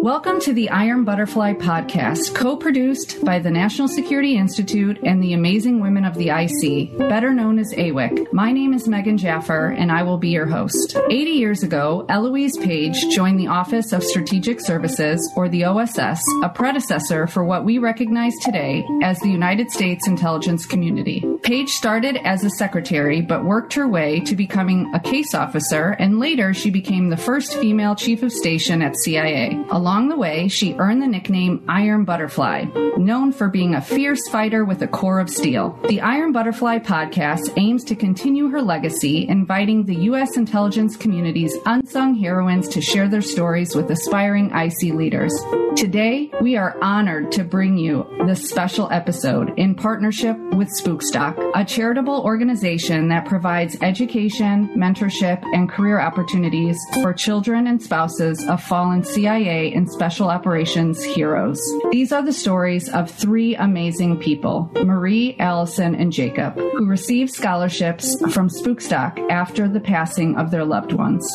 Welcome to the Iron Butterfly Podcast, co produced by the National Security Institute and the Amazing Women of the IC, better known as AWIC. My name is Megan Jaffer, and I will be your host. 80 years ago, Eloise Page joined the Office of Strategic Services, or the OSS, a predecessor for what we recognize today as the United States intelligence community. Page started as a secretary, but worked her way to becoming a case officer, and later she became the first female chief of station at CIA. Along the way, she earned the nickname Iron Butterfly, known for being a fierce fighter with a core of steel. The Iron Butterfly podcast aims to continue her legacy, inviting the U.S. intelligence community's unsung heroines to share their stories with aspiring IC leaders. Today, we are honored to bring you this special episode in partnership with Spookstock, a charitable organization that provides education, mentorship, and career opportunities for children and spouses of fallen CIA and Special Operations heroes. These are the stories of three amazing people Marie, Allison, and Jacob, who received scholarships from Spookstock after the passing of their loved ones.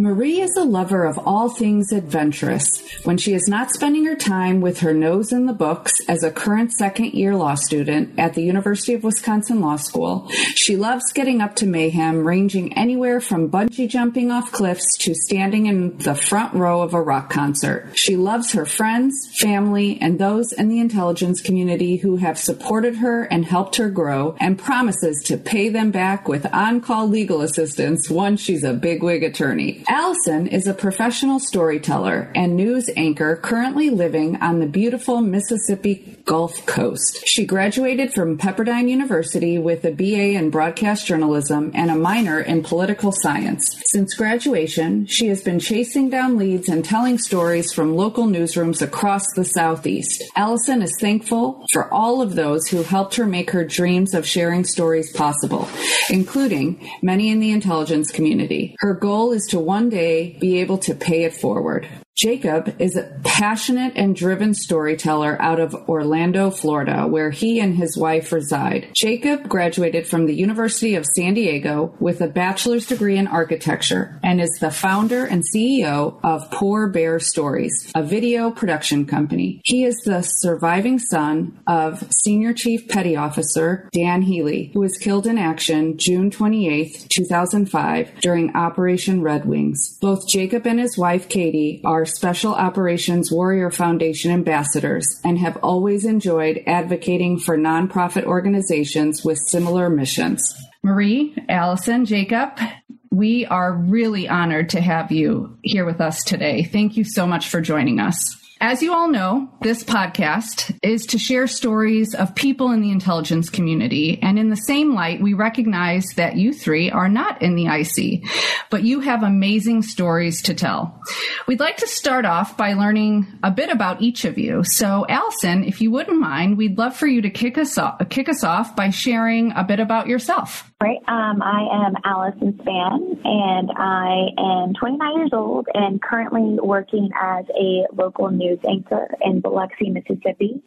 Marie is a lover of all things adventurous. When she is not spending her time with her nose in the books as a current second year law student at the University of Wisconsin Law School, she loves getting up to mayhem, ranging anywhere from bungee jumping off cliffs to standing in the front row of a rock concert. She loves her friends, family, and those in the intelligence community who have supported her and helped her grow, and promises to pay them back with on call legal assistance once she's a bigwig attorney. Allison is a professional storyteller and news anchor currently living on the beautiful Mississippi Gulf Coast. She graduated from Pepperdine University with a BA in broadcast journalism and a minor in political science. Since graduation, she has been chasing down leads and telling stories from local newsrooms across the Southeast. Allison is thankful for all of those who helped her make her dreams of sharing stories possible, including many in the intelligence community. Her goal is to one day be able to pay it forward. Jacob is a passionate and driven storyteller out of Orlando, Florida, where he and his wife reside. Jacob graduated from the University of San Diego with a bachelor's degree in architecture and is the founder and CEO of Poor Bear Stories, a video production company. He is the surviving son of Senior Chief Petty Officer Dan Healy, who was killed in action June 28, 2005, during Operation Red Wings. Both Jacob and his wife Katie are Special Operations Warrior Foundation ambassadors and have always enjoyed advocating for nonprofit organizations with similar missions. Marie, Allison, Jacob, we are really honored to have you here with us today. Thank you so much for joining us. As you all know, this podcast is to share stories of people in the intelligence community. And in the same light, we recognize that you three are not in the IC, but you have amazing stories to tell. We'd like to start off by learning a bit about each of you. So, Allison, if you wouldn't mind, we'd love for you to kick us off, kick us off by sharing a bit about yourself. Right. Um, I am Allison Spann, and I am 29 years old and currently working as a local news anchor in Biloxi, Mississippi.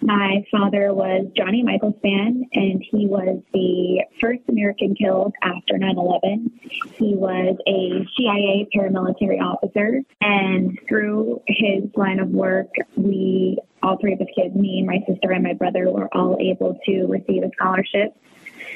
My father was Johnny Michael Spann, and he was the first American killed after 9 11. He was a CIA paramilitary officer, and through his line of work, we all three of his kids, me, my sister, and my brother, were all able to receive a scholarship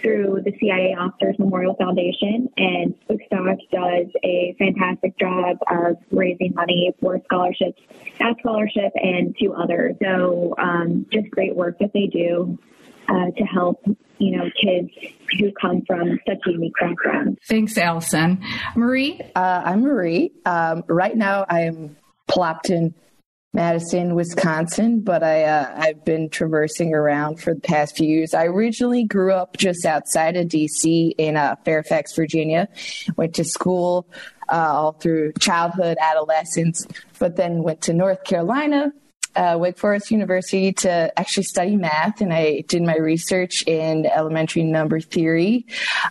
through the CIA Officers Memorial Foundation, and Spookstock does a fantastic job of raising money for scholarships, that scholarship, and two others. So, um, just great work that they do uh, to help you know kids who come from such unique backgrounds. Thanks, Allison. Marie, uh, I'm Marie. Um, right now, I am plopped in Madison, Wisconsin, but I uh, I've been traversing around for the past few years. I originally grew up just outside of DC in uh, Fairfax, Virginia. Went to school uh, all through childhood, adolescence, but then went to North Carolina uh, Wake Forest University to actually study math, and I did my research in elementary number theory.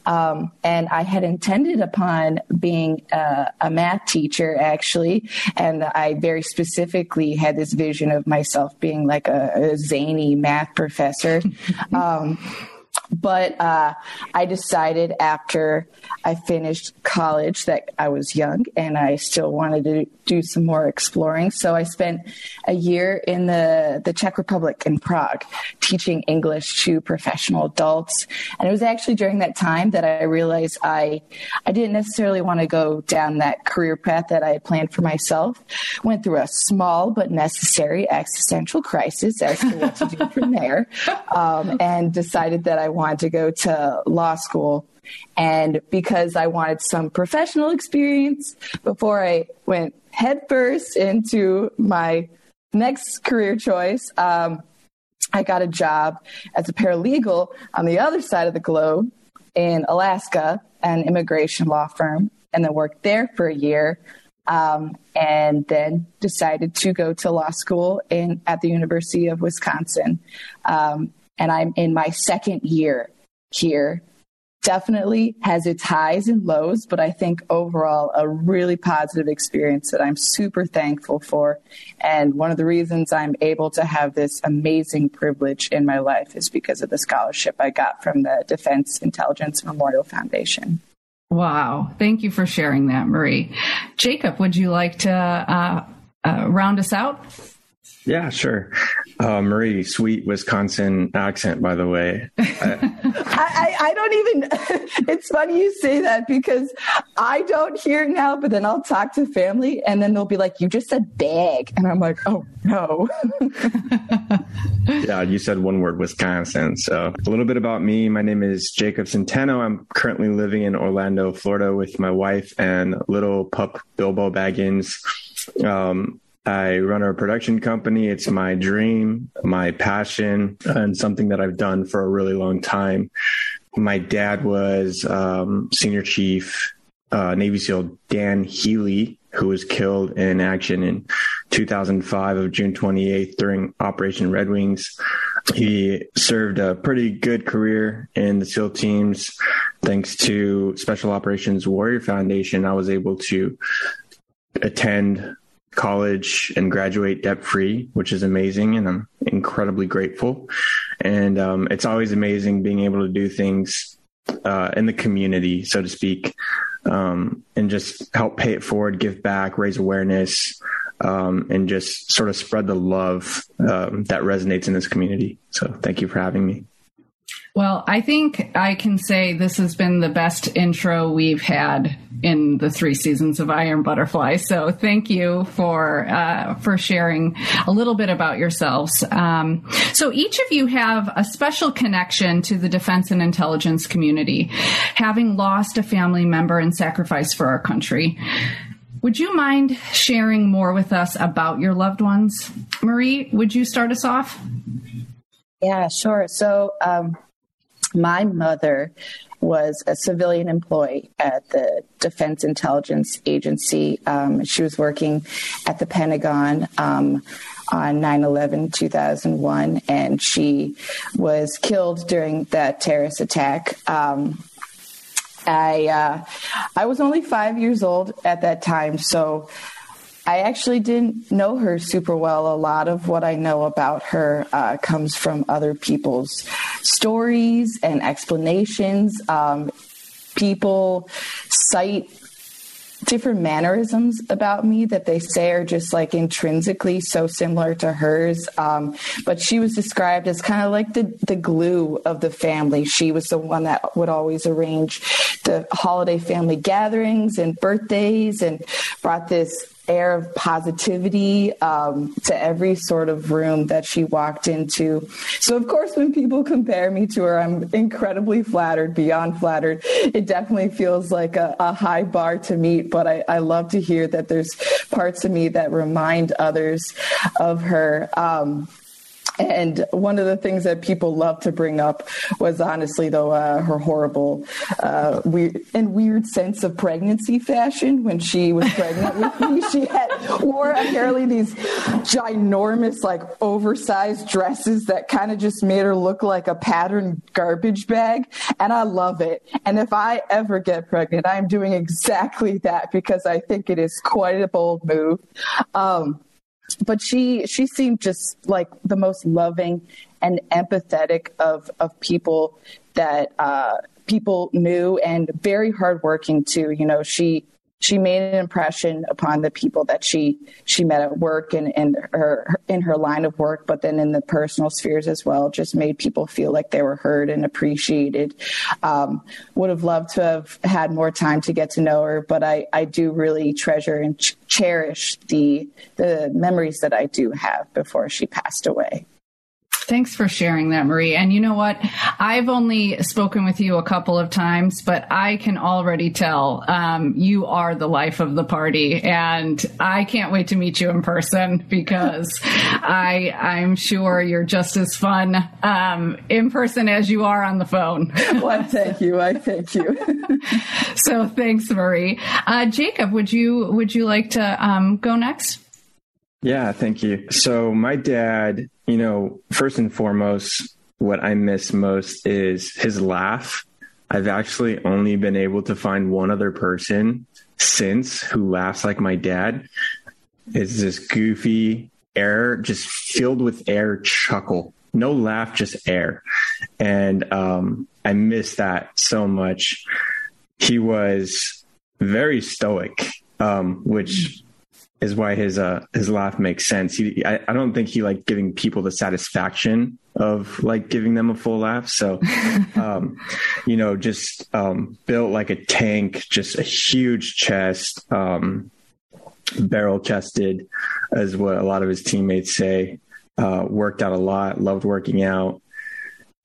Um, and I had intended upon being a, a math teacher, actually, and I very specifically had this vision of myself being like a, a zany math professor. um, But uh, I decided after I finished college that I was young and I still wanted to do some more exploring. So I spent a year in the, the Czech Republic in Prague teaching English to professional adults. And it was actually during that time that I realized I, I didn't necessarily want to go down that career path that I had planned for myself. Went through a small but necessary existential crisis as to what to do from there um, and decided that I wanted to go to law school. And because I wanted some professional experience before I went headfirst into my next career choice, um, I got a job as a paralegal on the other side of the globe in Alaska, an immigration law firm, and then worked there for a year. Um, and then decided to go to law school in at the University of Wisconsin. Um, and I'm in my second year here. Definitely has its highs and lows, but I think overall a really positive experience that I'm super thankful for. And one of the reasons I'm able to have this amazing privilege in my life is because of the scholarship I got from the Defense Intelligence Memorial Foundation. Wow. Thank you for sharing that, Marie. Jacob, would you like to uh, uh, round us out? Yeah, sure. Uh, Marie, sweet Wisconsin accent, by the way. I, I, I, don't even, it's funny you say that because I don't hear it now, but then I'll talk to family and then they'll be like, you just said bag. And I'm like, oh, no. yeah, you said one word, Wisconsin. So a little bit about me. My name is Jacob Centeno. I'm currently living in Orlando, Florida with my wife and little pup Bilbo Baggins. Um, I run a production company. It's my dream, my passion, and something that I've done for a really long time. My dad was um, senior chief uh, Navy SEAL Dan Healy, who was killed in action in 2005 of June 28th during Operation Red Wings. He served a pretty good career in the SEAL teams. Thanks to Special Operations Warrior Foundation, I was able to attend college and graduate debt free, which is amazing. And I'm incredibly grateful. And um, it's always amazing being able to do things uh, in the community, so to speak, um, and just help pay it forward, give back, raise awareness, um, and just sort of spread the love um, that resonates in this community. So thank you for having me. Well, I think I can say this has been the best intro we've had in the three seasons of Iron Butterfly. So thank you for uh, for sharing a little bit about yourselves. Um, so each of you have a special connection to the defense and intelligence community, having lost a family member in sacrifice for our country. Would you mind sharing more with us about your loved ones? Marie, would you start us off? Yeah, sure. So, um, my mother was a civilian employee at the Defense Intelligence Agency. Um, she was working at the Pentagon. Um, on 9 11 2001, and she was killed during that terrorist attack. Um, I uh, I was only five years old at that time, so I actually didn't know her super well. A lot of what I know about her uh, comes from other people's stories and explanations. Um, people cite different mannerisms about me that they say are just like intrinsically so similar to hers. Um, but she was described as kind of like the, the glue of the family. She was the one that would always arrange the holiday family gatherings and birthdays and brought this air of positivity um, to every sort of room that she walked into. So, of course, when people compare me to her, I'm incredibly flattered, beyond flattered. It definitely feels like a, a high bar to meet, but I, I, love to hear that there's parts of me that remind others of her. Um, and one of the things that people love to bring up was honestly, though, uh, her horrible uh, weird and weird sense of pregnancy fashion when she was pregnant with me. She had wore apparently these ginormous, like oversized dresses that kind of just made her look like a patterned garbage bag. And I love it. And if I ever get pregnant, I'm doing exactly that because I think it is quite a bold move. Um, but she she seemed just like the most loving and empathetic of of people that uh, people knew and very hardworking too. You know, she she made an impression upon the people that she she met at work and in her in her line of work, but then in the personal spheres as well. Just made people feel like they were heard and appreciated. Um, would have loved to have had more time to get to know her, but I I do really treasure and ch- cherish the the memories that I do have before she passed away. Thanks for sharing that, Marie. And you know what? I've only spoken with you a couple of times, but I can already tell um, you are the life of the party, and I can't wait to meet you in person because I I'm sure you're just as fun um, in person as you are on the phone. well, thank you. I thank you. so thanks, Marie. Uh, Jacob, would you would you like to um, go next? Yeah, thank you. So my dad you know, first and foremost, what I miss most is his laugh. I've actually only been able to find one other person since who laughs like my dad. It's this goofy air, just filled with air chuckle. No laugh, just air. And um, I miss that so much. He was very stoic, um, which is why his uh his laugh makes sense. He I, I don't think he like giving people the satisfaction of like giving them a full laugh. So um, you know, just um built like a tank, just a huge chest, um barrel chested as what a lot of his teammates say. Uh worked out a lot, loved working out,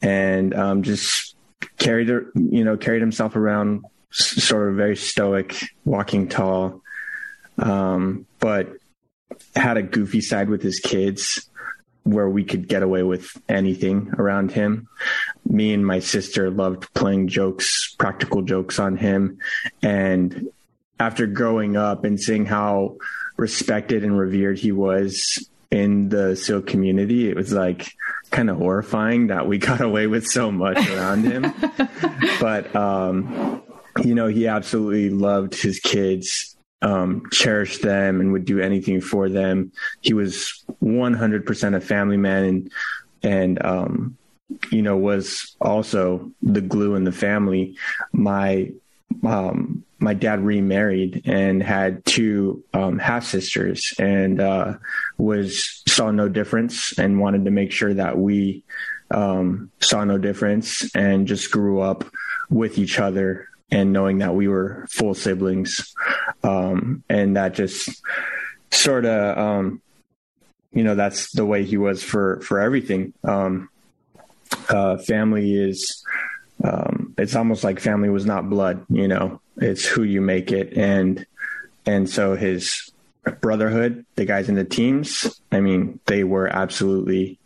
and um just carried you know, carried himself around sort of very stoic, walking tall um, but had a goofy side with his kids where we could get away with anything around him. Me and my sister loved playing jokes, practical jokes on him. And after growing up and seeing how respected and revered he was in the SEAL community, it was like kind of horrifying that we got away with so much around him. but, um, you know, he absolutely loved his kids um, cherished them and would do anything for them. He was 100% a family man and, and, um, you know, was also the glue in the family. My, um, my dad remarried and had two um, half sisters and uh, was saw no difference and wanted to make sure that we um, saw no difference and just grew up with each other and knowing that we were full siblings. Um, and that just sort of, um, you know, that's the way he was for, for everything. Um, uh, family is, um, it's almost like family was not blood, you know, it's who you make it. And, and so his brotherhood, the guys in the teams, I mean, they were absolutely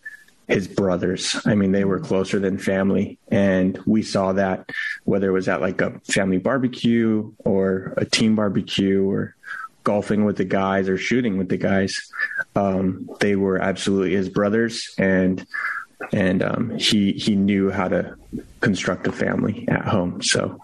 his brothers. I mean, they were closer than family. And we saw that whether it was at like a family barbecue or a team barbecue or golfing with the guys or shooting with the guys. Um, they were absolutely his brothers and, and, um, he, he knew how to construct a family at home. So,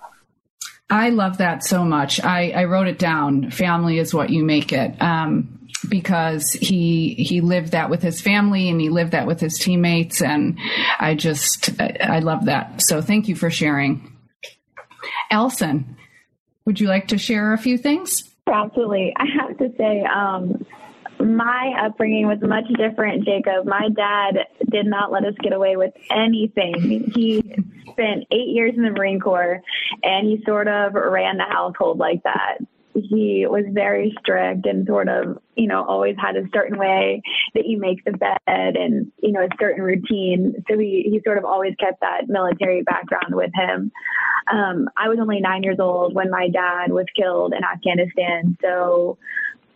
I love that so much. I, I wrote it down. Family is what you make it. Um, because he he lived that with his family and he lived that with his teammates and I just I, love that. So thank you for sharing. Allison, would you like to share a few things? Absolutely. I have to say, um, my upbringing was much different, Jacob. My dad did not let us get away with anything. He spent eight years in the Marine Corps and he sort of ran the household like that he was very strict and sort of, you know, always had a certain way that you make the bed and, you know, a certain routine. So he, he sort of always kept that military background with him. Um, I was only nine years old when my dad was killed in Afghanistan. So,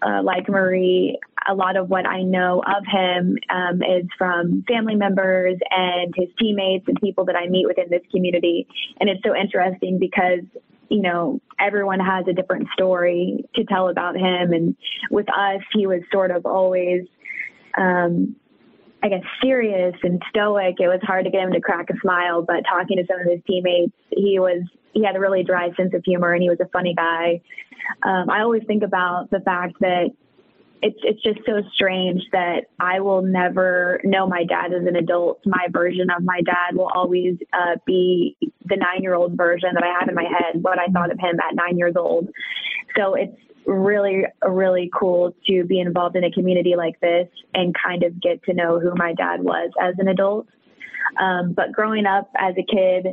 uh, like Marie, a lot of what I know of him um, is from family members and his teammates and people that I meet within this community. And it's so interesting because you know, everyone has a different story to tell about him. And with us, he was sort of always, um, I guess, serious and stoic. It was hard to get him to crack a smile, but talking to some of his teammates, he was, he had a really dry sense of humor and he was a funny guy. Um, I always think about the fact that it's it's just so strange that I will never know my dad as an adult. My version of my dad will always uh, be the nine year old version that I have in my head, what I thought of him at nine years old. So it's really really cool to be involved in a community like this and kind of get to know who my dad was as an adult. Um, but growing up as a kid,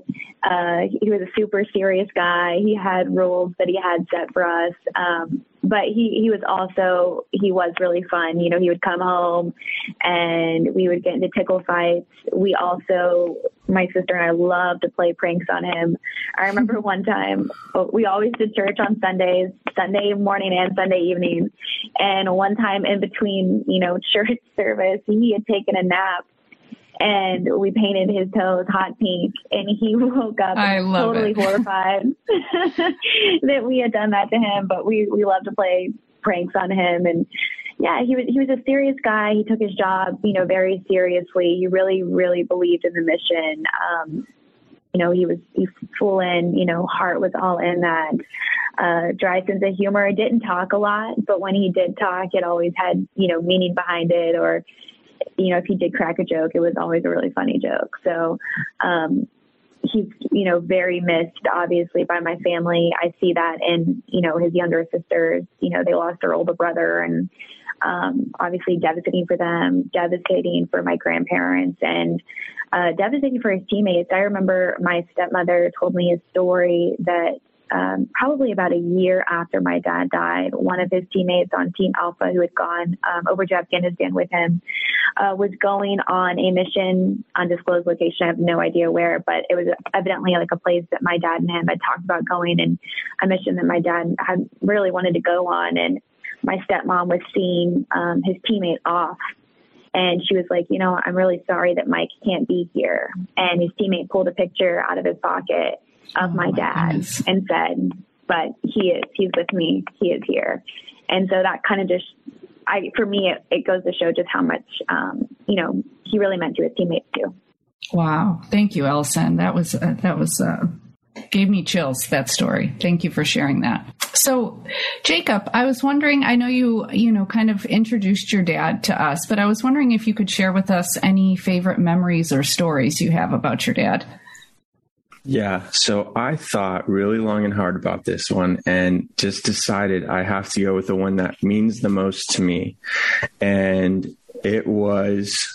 uh, he was a super serious guy. He had rules that he had set for us. Um, but he, he was also, he was really fun. You know, he would come home and we would get into tickle fights. We also, my sister and I loved to play pranks on him. I remember one time oh, we always did church on Sundays, Sunday morning and Sunday evening. And one time in between, you know, church service, he had taken a nap and we painted his toes hot pink and he woke up totally it. horrified that we had done that to him but we we love to play pranks on him. And yeah he was he was a serious guy. He took his job you know very seriously. He really really believed in the mission. Um you know he was he full in you know heart was all in that uh dry sense of humor. Didn't talk a lot but when he did talk it always had you know meaning behind it or you know, if he did crack a joke, it was always a really funny joke. So, um, he's, you know, very missed, obviously, by my family. I see that in, you know, his younger sisters. You know, they lost their older brother, and um, obviously devastating for them, devastating for my grandparents, and uh, devastating for his teammates. I remember my stepmother told me a story that um, probably about a year after my dad died, one of his teammates on Team Alpha, who had gone um, over to Afghanistan with him, uh, was going on a mission, undisclosed location. I have no idea where, but it was evidently like a place that my dad and him had talked about going, and a mission that my dad had really wanted to go on. And my stepmom was seeing um, his teammate off and she was like, you know, I'm really sorry that Mike can't be here. And his teammate pulled a picture out of his pocket of oh my, dad and said, but he is, he's with me. He is here. And so that kind of just, I, for me, it, it goes to show just how much, um, you know, he really meant to his teammates too. Wow. Thank you, Allison. That was, uh, that was, uh, gave me chills that story. Thank you for sharing that. So, Jacob, I was wondering, I know you, you know, kind of introduced your dad to us, but I was wondering if you could share with us any favorite memories or stories you have about your dad. Yeah. So I thought really long and hard about this one and just decided I have to go with the one that means the most to me. And it was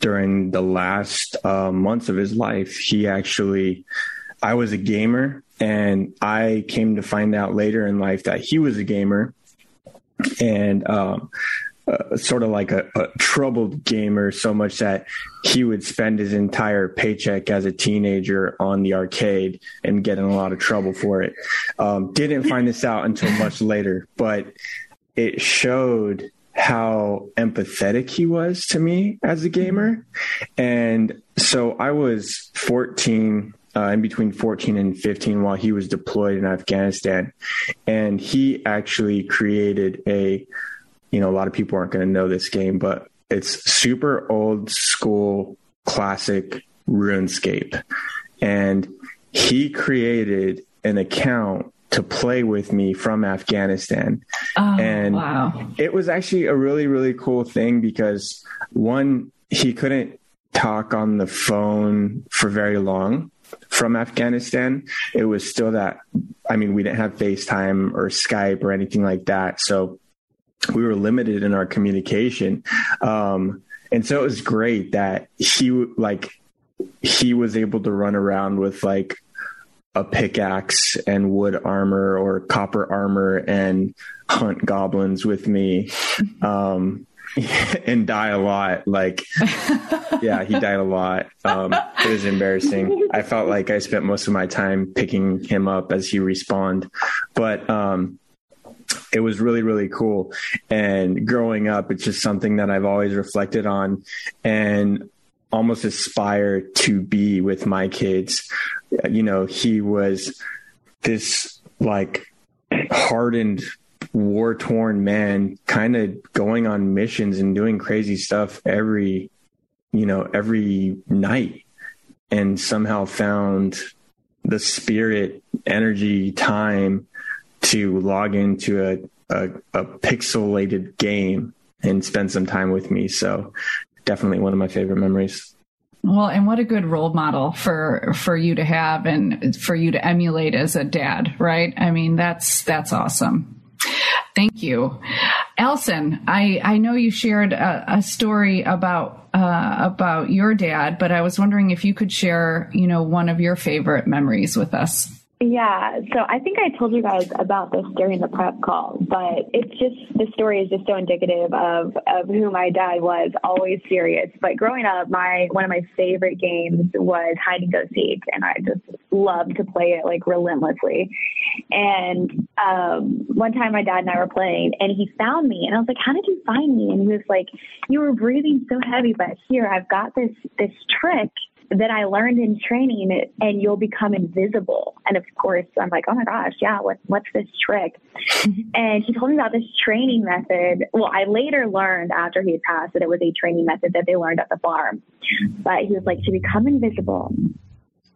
during the last uh, months of his life. He actually, I was a gamer and I came to find out later in life that he was a gamer. And um, uh, sort of like a, a, troubled gamer so much that he would spend his entire paycheck as a teenager on the arcade and get in a lot of trouble for it. Um, didn't find this out until much later, but it showed how empathetic he was to me as a gamer. And so I was 14 uh, in between 14 and 15 while he was deployed in Afghanistan. And he actually created a you know, a lot of people aren't going to know this game, but it's super old school classic RuneScape. And he created an account to play with me from Afghanistan. Oh, and wow. it was actually a really, really cool thing because one, he couldn't talk on the phone for very long from Afghanistan. It was still that, I mean, we didn't have FaceTime or Skype or anything like that. So we were limited in our communication. Um, and so it was great that he like he was able to run around with like a pickaxe and wood armor or copper armor and hunt goblins with me um, and die a lot. Like yeah he died a lot. Um, it was embarrassing. I felt like i spent most of my time picking him up as he respawned. But um, it was really really cool. And growing up it's just something that i've always reflected on and almost aspire to be with my kids. You know he was this like hardened war torn man kind of going on missions and doing crazy stuff every you know every night and somehow found the spirit energy time to log into a, a, a pixelated game and spend some time with me. So definitely one of my favorite memories. Well, and what a good role model for for you to have and for you to emulate as a dad, right? I mean, that's that's awesome. Thank you, Allison. I I know you shared a, a story about uh, about your dad, but I was wondering if you could share, you know, one of your favorite memories with us. Yeah, so I think I told you guys about this during the prep call, but it's just the story is just so indicative of of who my dad was, always serious. But growing up, my one of my favorite games was hide and go seek, and I just loved to play it like relentlessly. And um, one time, my dad and I were playing, and he found me, and I was like, "How did you find me?" And he was like, "You were breathing so heavy, but here I've got this this trick." That I learned in training and you'll become invisible. And of course, I'm like, oh my gosh, yeah, what, what's this trick? and he told me about this training method. Well, I later learned after he had passed that it was a training method that they learned at the farm. But he was like, to become invisible,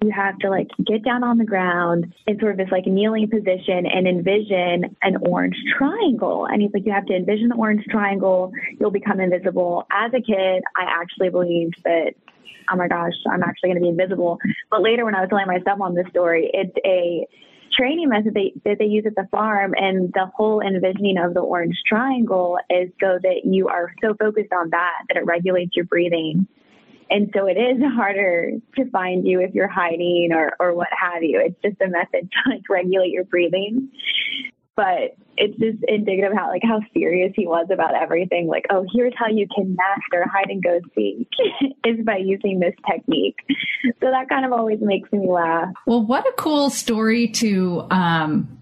you have to like get down on the ground in sort of this like kneeling position and envision an orange triangle. And he's like, you have to envision the orange triangle. You'll become invisible. As a kid, I actually believed that oh my gosh, I'm actually going to be invisible. But later, when I was telling my stepmom this story, it's a training method they, that they use at the farm, and the whole envisioning of the orange triangle is so that you are so focused on that that it regulates your breathing. And so it is harder to find you if you're hiding or, or what have you. It's just a method to like regulate your breathing but it's just indicative how like how serious he was about everything. Like, oh, here's how you can master hide and go seek is by using this technique. So that kind of always makes me laugh. Well, what a cool story to um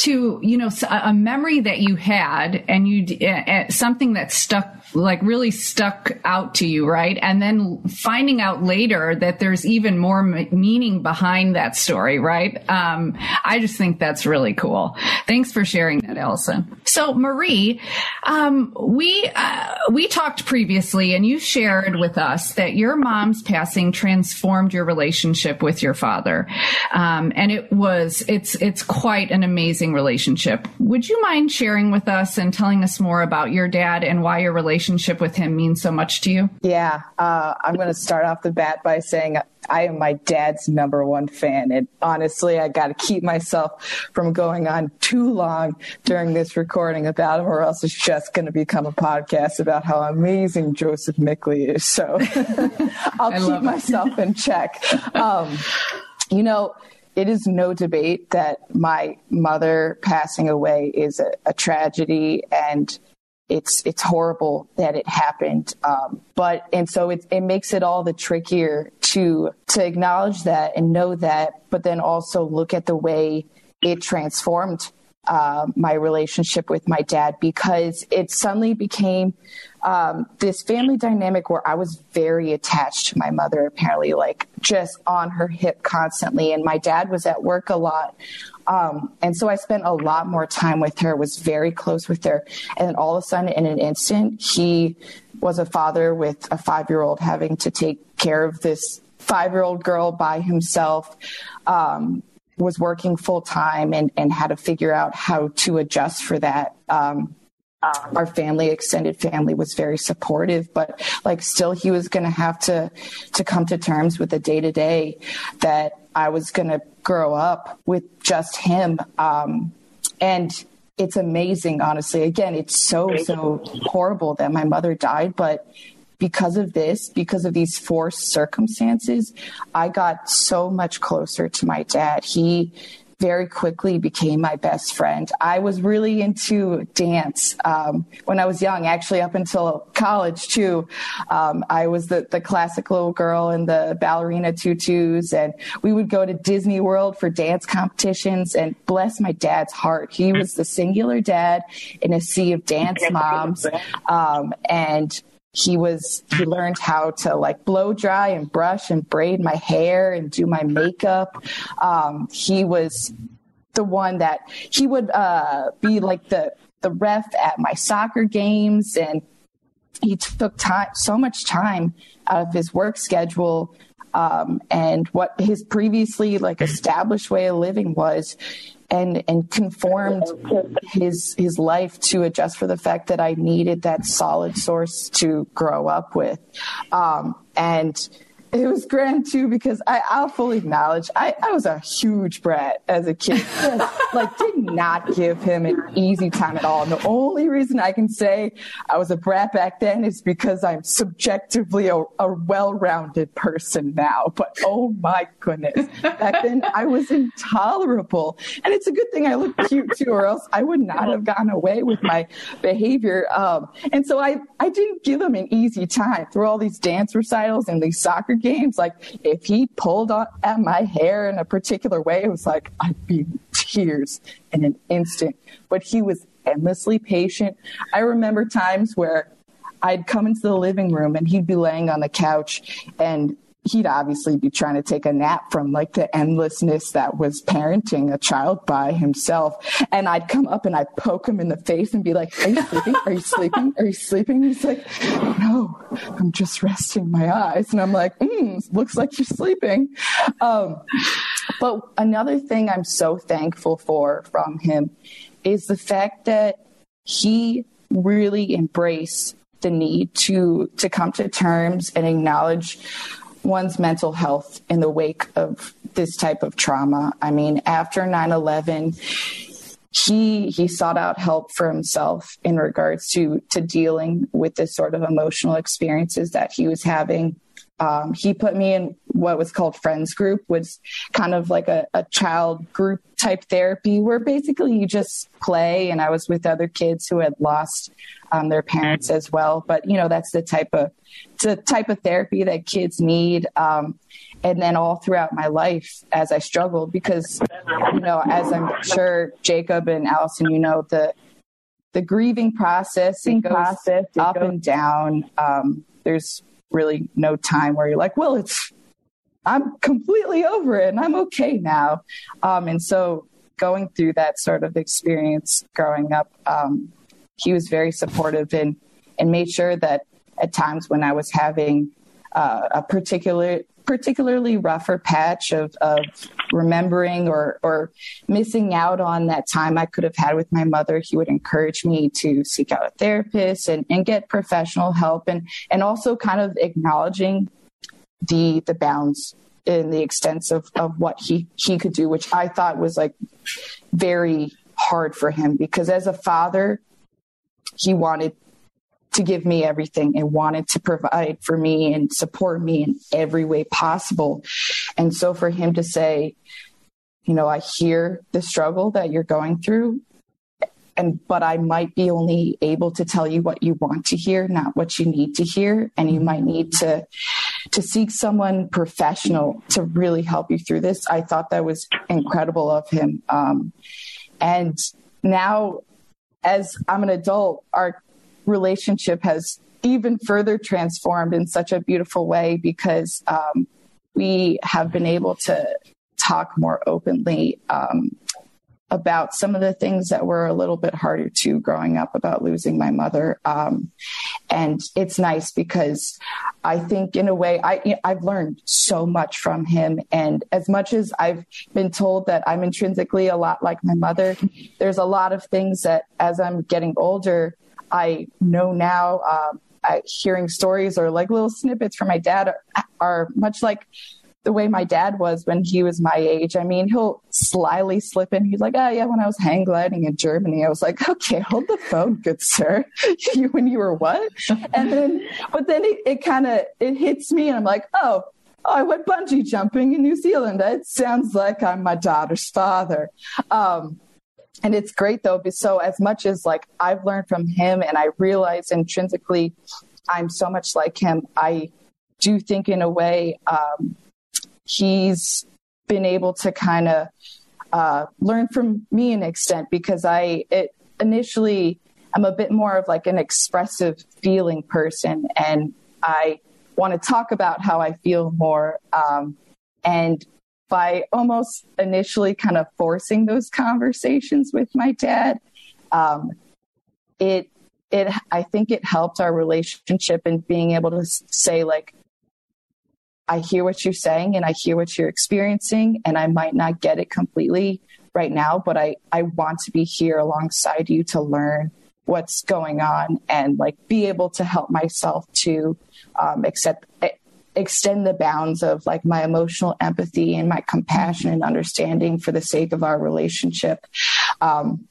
to you know a memory that you had and you uh, something that stuck like really stuck out to you, right? And then finding out later that there's even more meaning behind that story, right? Um, I just think that's really cool. Thanks for sharing that, allison So, Marie, um, we uh, we talked previously, and you shared with us that your mom's passing transformed your relationship with your father, um, and it was it's it's quite an amazing relationship. Would you mind sharing with us and telling us more about your dad and why your relationship relationship with him means so much to you? Yeah, uh, I'm going to start off the bat by saying I am my dad's number one fan. And honestly, I got to keep myself from going on too long during this recording about him, or else it's just going to become a podcast about how amazing Joseph Mickley is. So I'll keep myself in check. Um, you know, it is no debate that my mother passing away is a, a tragedy and it's it's horrible that it happened. Um, but and so it it makes it all the trickier to to acknowledge that and know that, but then also look at the way it transformed uh, my relationship with my dad because it suddenly became um, this family dynamic where I was very attached to my mother, apparently, like just on her hip constantly. And my dad was at work a lot. Um, and so I spent a lot more time with her, was very close with her. And then all of a sudden, in an instant, he was a father with a five year old having to take care of this five year old girl by himself. Um, was working full time and, and had to figure out how to adjust for that. Um, um, our family, extended family, was very supportive, but like still, he was going to have to to come to terms with the day to day that I was going to grow up with just him. Um, and it's amazing, honestly. Again, it's so so horrible that my mother died, but because of this, because of these forced circumstances, I got so much closer to my dad. He very quickly became my best friend. I was really into dance um, when I was young, actually up until college too. Um, I was the, the classic little girl in the ballerina tutus, and we would go to Disney World for dance competitions. And bless my dad's heart, he was the singular dad in a sea of dance moms, um, and he was he learned how to like blow dry and brush and braid my hair and do my makeup. Um, he was the one that he would uh, be like the the ref at my soccer games and he took time so much time out of his work schedule um, and what his previously like established way of living was and and conformed his his life to adjust for the fact that I needed that solid source to grow up with. Um, and it was grand too because I, I'll fully acknowledge I, I was a huge brat as a kid. like, did not give him an easy time at all. And the only reason I can say I was a brat back then is because I'm subjectively a, a well rounded person now. But oh my goodness, back then I was intolerable. And it's a good thing I look cute too, or else I would not have gotten away with my behavior. Um, and so I, I didn't give him an easy time through all these dance recitals and these soccer games. Like if he pulled on, at my hair in a particular way, it was like I'd be tears in an instant. But he was endlessly patient. I remember times where I'd come into the living room and he'd be laying on the couch and he'd obviously be trying to take a nap from like the endlessness that was parenting a child by himself. And I'd come up and I'd poke him in the face and be like, Are you sleeping? Are you sleeping? Are you sleeping? He's like, No, I'm just resting my eyes. And I'm like, mm, Looks like you're sleeping. Um, but another thing I'm so thankful for from him is the fact that he really embraced the need to to come to terms and acknowledge one's mental health in the wake of this type of trauma. I mean, after 9/11, he he sought out help for himself in regards to to dealing with this sort of emotional experiences that he was having. Um, he put me in what was called friends group, was kind of like a, a child group type therapy where basically you just play. And I was with other kids who had lost um, their parents as well. But you know, that's the type of the type of therapy that kids need. Um, and then all throughout my life as I struggled, because you know, as I'm sure Jacob and Allison, you know, the the grieving process it goes process, it up goes- and down. Um, there's really no time where you're like, well, it's I'm completely over it and I'm okay now. Um, and so going through that sort of experience growing up, um, he was very supportive and, and made sure that at times when I was having uh, a particular particularly rougher patch of, of remembering or, or missing out on that time I could have had with my mother, he would encourage me to seek out a therapist and, and get professional help and, and also kind of acknowledging the the bounds in the extents of, of what he, he could do, which I thought was like very hard for him because as a father, he wanted to give me everything and wanted to provide for me and support me in every way possible. And so for him to say, you know, I hear the struggle that you're going through and but I might be only able to tell you what you want to hear, not what you need to hear, and you might need to to seek someone professional to really help you through this. I thought that was incredible of him. Um, and now, as I'm an adult, our relationship has even further transformed in such a beautiful way because um, we have been able to talk more openly um, about some of the things that were a little bit harder to growing up about losing my mother. Um, and it's nice because I think in a way I, I've learned so much from him. And as much as I've been told that I'm intrinsically a lot like my mother, there's a lot of things that as I'm getting older, I know now, um, I, hearing stories or like little snippets from my dad are, are much like the way my dad was when he was my age. I mean, he'll slyly slip in. He's like, oh, yeah, when I was hang gliding in Germany, I was like, okay, hold the phone, good sir. you, when you were what? and then, but then it, it kind of, it hits me and I'm like, oh, oh, I went bungee jumping in New Zealand. It sounds like I'm my daughter's father. Um, and it's great though, so as much as like I've learned from him and I realize intrinsically I'm so much like him, I do think in a way, um, he's been able to kind of uh, learn from me an extent because I it, initially I'm a bit more of like an expressive feeling person, and I want to talk about how I feel more. Um, and by almost initially kind of forcing those conversations with my dad, um, it it I think it helped our relationship and being able to say like I hear what you're saying and I hear what you're experiencing, and I might not get it completely, right now, but I, I want to be here alongside you to learn what's going on and like be able to help myself to um, accept extend the bounds of like my emotional empathy and my compassion and understanding for the sake of our relationship. Um,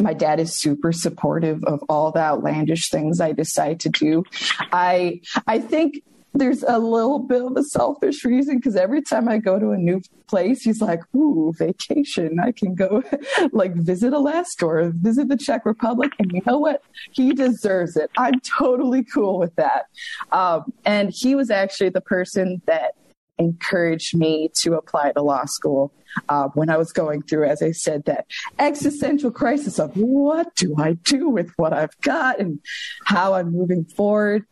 my dad is super supportive of all the outlandish things I decide to do. I I think there's a little bit of a selfish reason because every time I go to a new place, he's like, "Ooh, vacation! I can go like visit Alaska or visit the Czech Republic." And you know what? He deserves it. I'm totally cool with that. Um, and he was actually the person that encouraged me to apply to law school uh, when I was going through, as I said, that existential crisis of what do I do with what I've got and how I'm moving forward.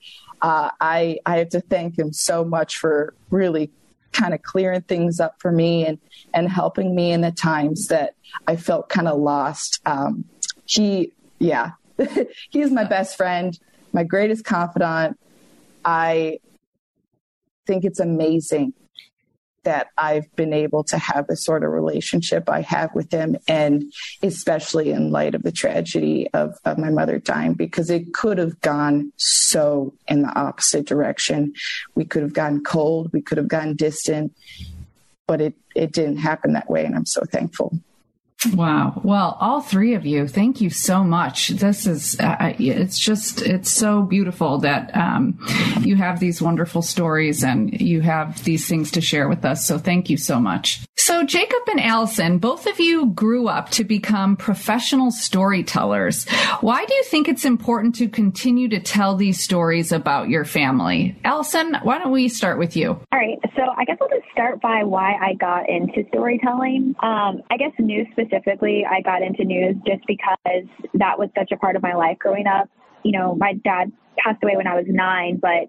Uh, I I have to thank him so much for really kind of clearing things up for me and and helping me in the times that I felt kind of lost. Um, he, yeah, he is my best friend, my greatest confidant. I think it's amazing that I've been able to have the sort of relationship I have with him, and especially in light of the tragedy of, of my mother dying, because it could have gone so in the opposite direction. We could have gotten cold, we could have gotten distant, but it, it didn't happen that way, and I'm so thankful. Wow. Well, all three of you, thank you so much. This is, uh, it's just, it's so beautiful that um, you have these wonderful stories and you have these things to share with us. So thank you so much. So, Jacob and Allison, both of you grew up to become professional storytellers. Why do you think it's important to continue to tell these stories about your family? Allison, why don't we start with you? All right. So, I guess I'll just start by why I got into storytelling. Um, I guess new news specifically, I got into news just because that was such a part of my life growing up. You know, my dad passed away when I was nine, but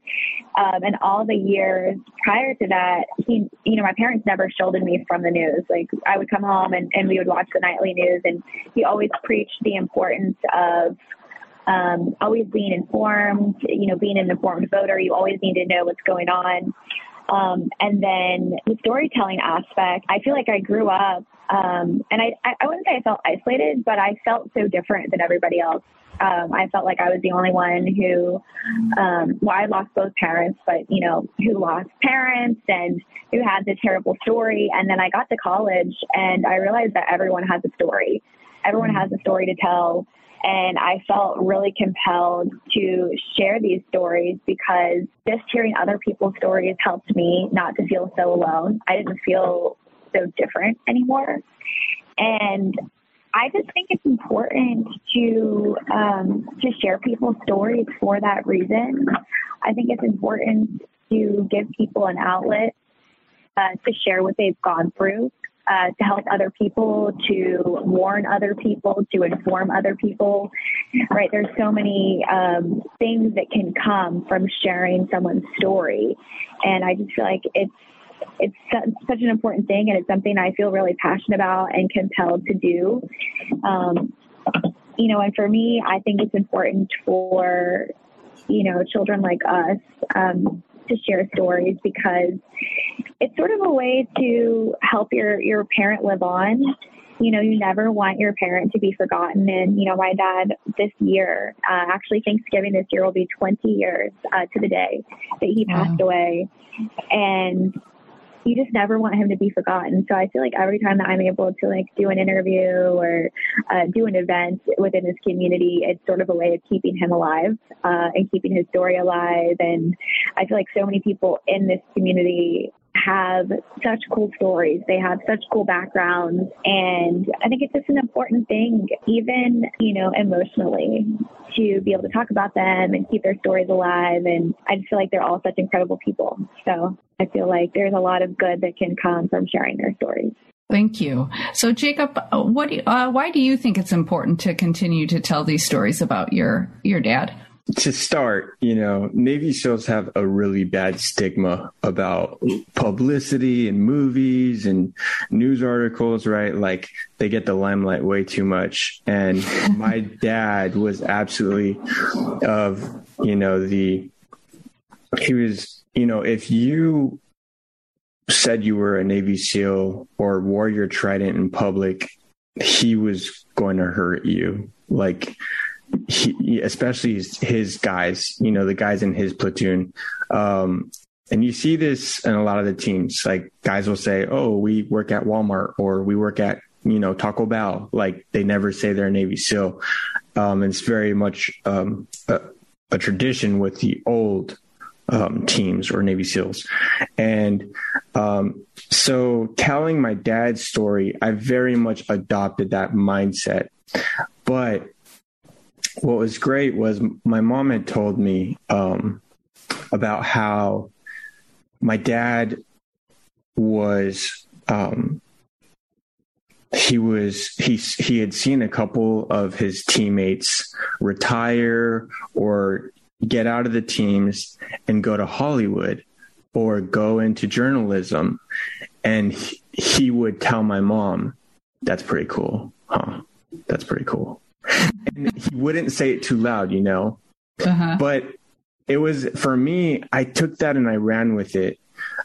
um, and all the years prior to that, he, you know, my parents never shielded me from the news. Like I would come home and, and we would watch the nightly news, and he always preached the importance of um, always being informed. You know, being an informed voter, you always need to know what's going on. Um, and then the storytelling aspect, I feel like I grew up, um, and I, I wouldn't say I felt isolated, but I felt so different than everybody else. Um, I felt like I was the only one who, um, well, I lost both parents, but you know, who lost parents and who had this terrible story. And then I got to college and I realized that everyone has a story. Everyone has a story to tell. And I felt really compelled to share these stories because just hearing other people's stories helped me not to feel so alone. I didn't feel so different anymore. And I just think it's important to um, to share people's stories for that reason. I think it's important to give people an outlet uh, to share what they've gone through, uh, to help other people, to warn other people, to inform other people. Right? There's so many um, things that can come from sharing someone's story, and I just feel like it's it's such an important thing and it's something I feel really passionate about and compelled to do. Um, you know, and for me, I think it's important for, you know, children like us um, to share stories because it's sort of a way to help your, your parent live on. You know, you never want your parent to be forgotten. And, you know, my dad this year, uh, actually Thanksgiving this year will be 20 years uh, to the day that he passed wow. away. And you just never want him to be forgotten. So I feel like every time that I'm able to like do an interview or uh, do an event within this community, it's sort of a way of keeping him alive uh, and keeping his story alive. And I feel like so many people in this community have such cool stories. They have such cool backgrounds. And I think it's just an important thing, even, you know, emotionally, to be able to talk about them and keep their stories alive. And I just feel like they're all such incredible people. So I feel like there's a lot of good that can come from sharing their stories. Thank you. So, Jacob, what? Do you, uh, why do you think it's important to continue to tell these stories about your your dad? To start, you know, Navy SEALs have a really bad stigma about publicity and movies and news articles, right? Like they get the limelight way too much. And my dad was absolutely of, you know, the, he was, you know, if you said you were a Navy SEAL or wore your trident in public, he was going to hurt you. Like, he, especially his, his, guys, you know, the guys in his platoon. Um, and you see this in a lot of the teams. Like guys will say, "Oh, we work at Walmart or we work at you know Taco Bell." Like they never say they're Navy SEAL. Um, it's very much um, a, a, tradition with the old um, teams or Navy SEALs, and um, so telling my dad's story, I very much adopted that mindset. But what was great was my mom had told me um, about how my dad was um, he was he he had seen a couple of his teammates retire or get out of the teams and go to Hollywood or go into journalism. And he, he would tell my mom that's pretty cool huh? That's pretty cool and he wouldn't say it too loud you know? Uh-huh. but it was for me i took that and i ran with it.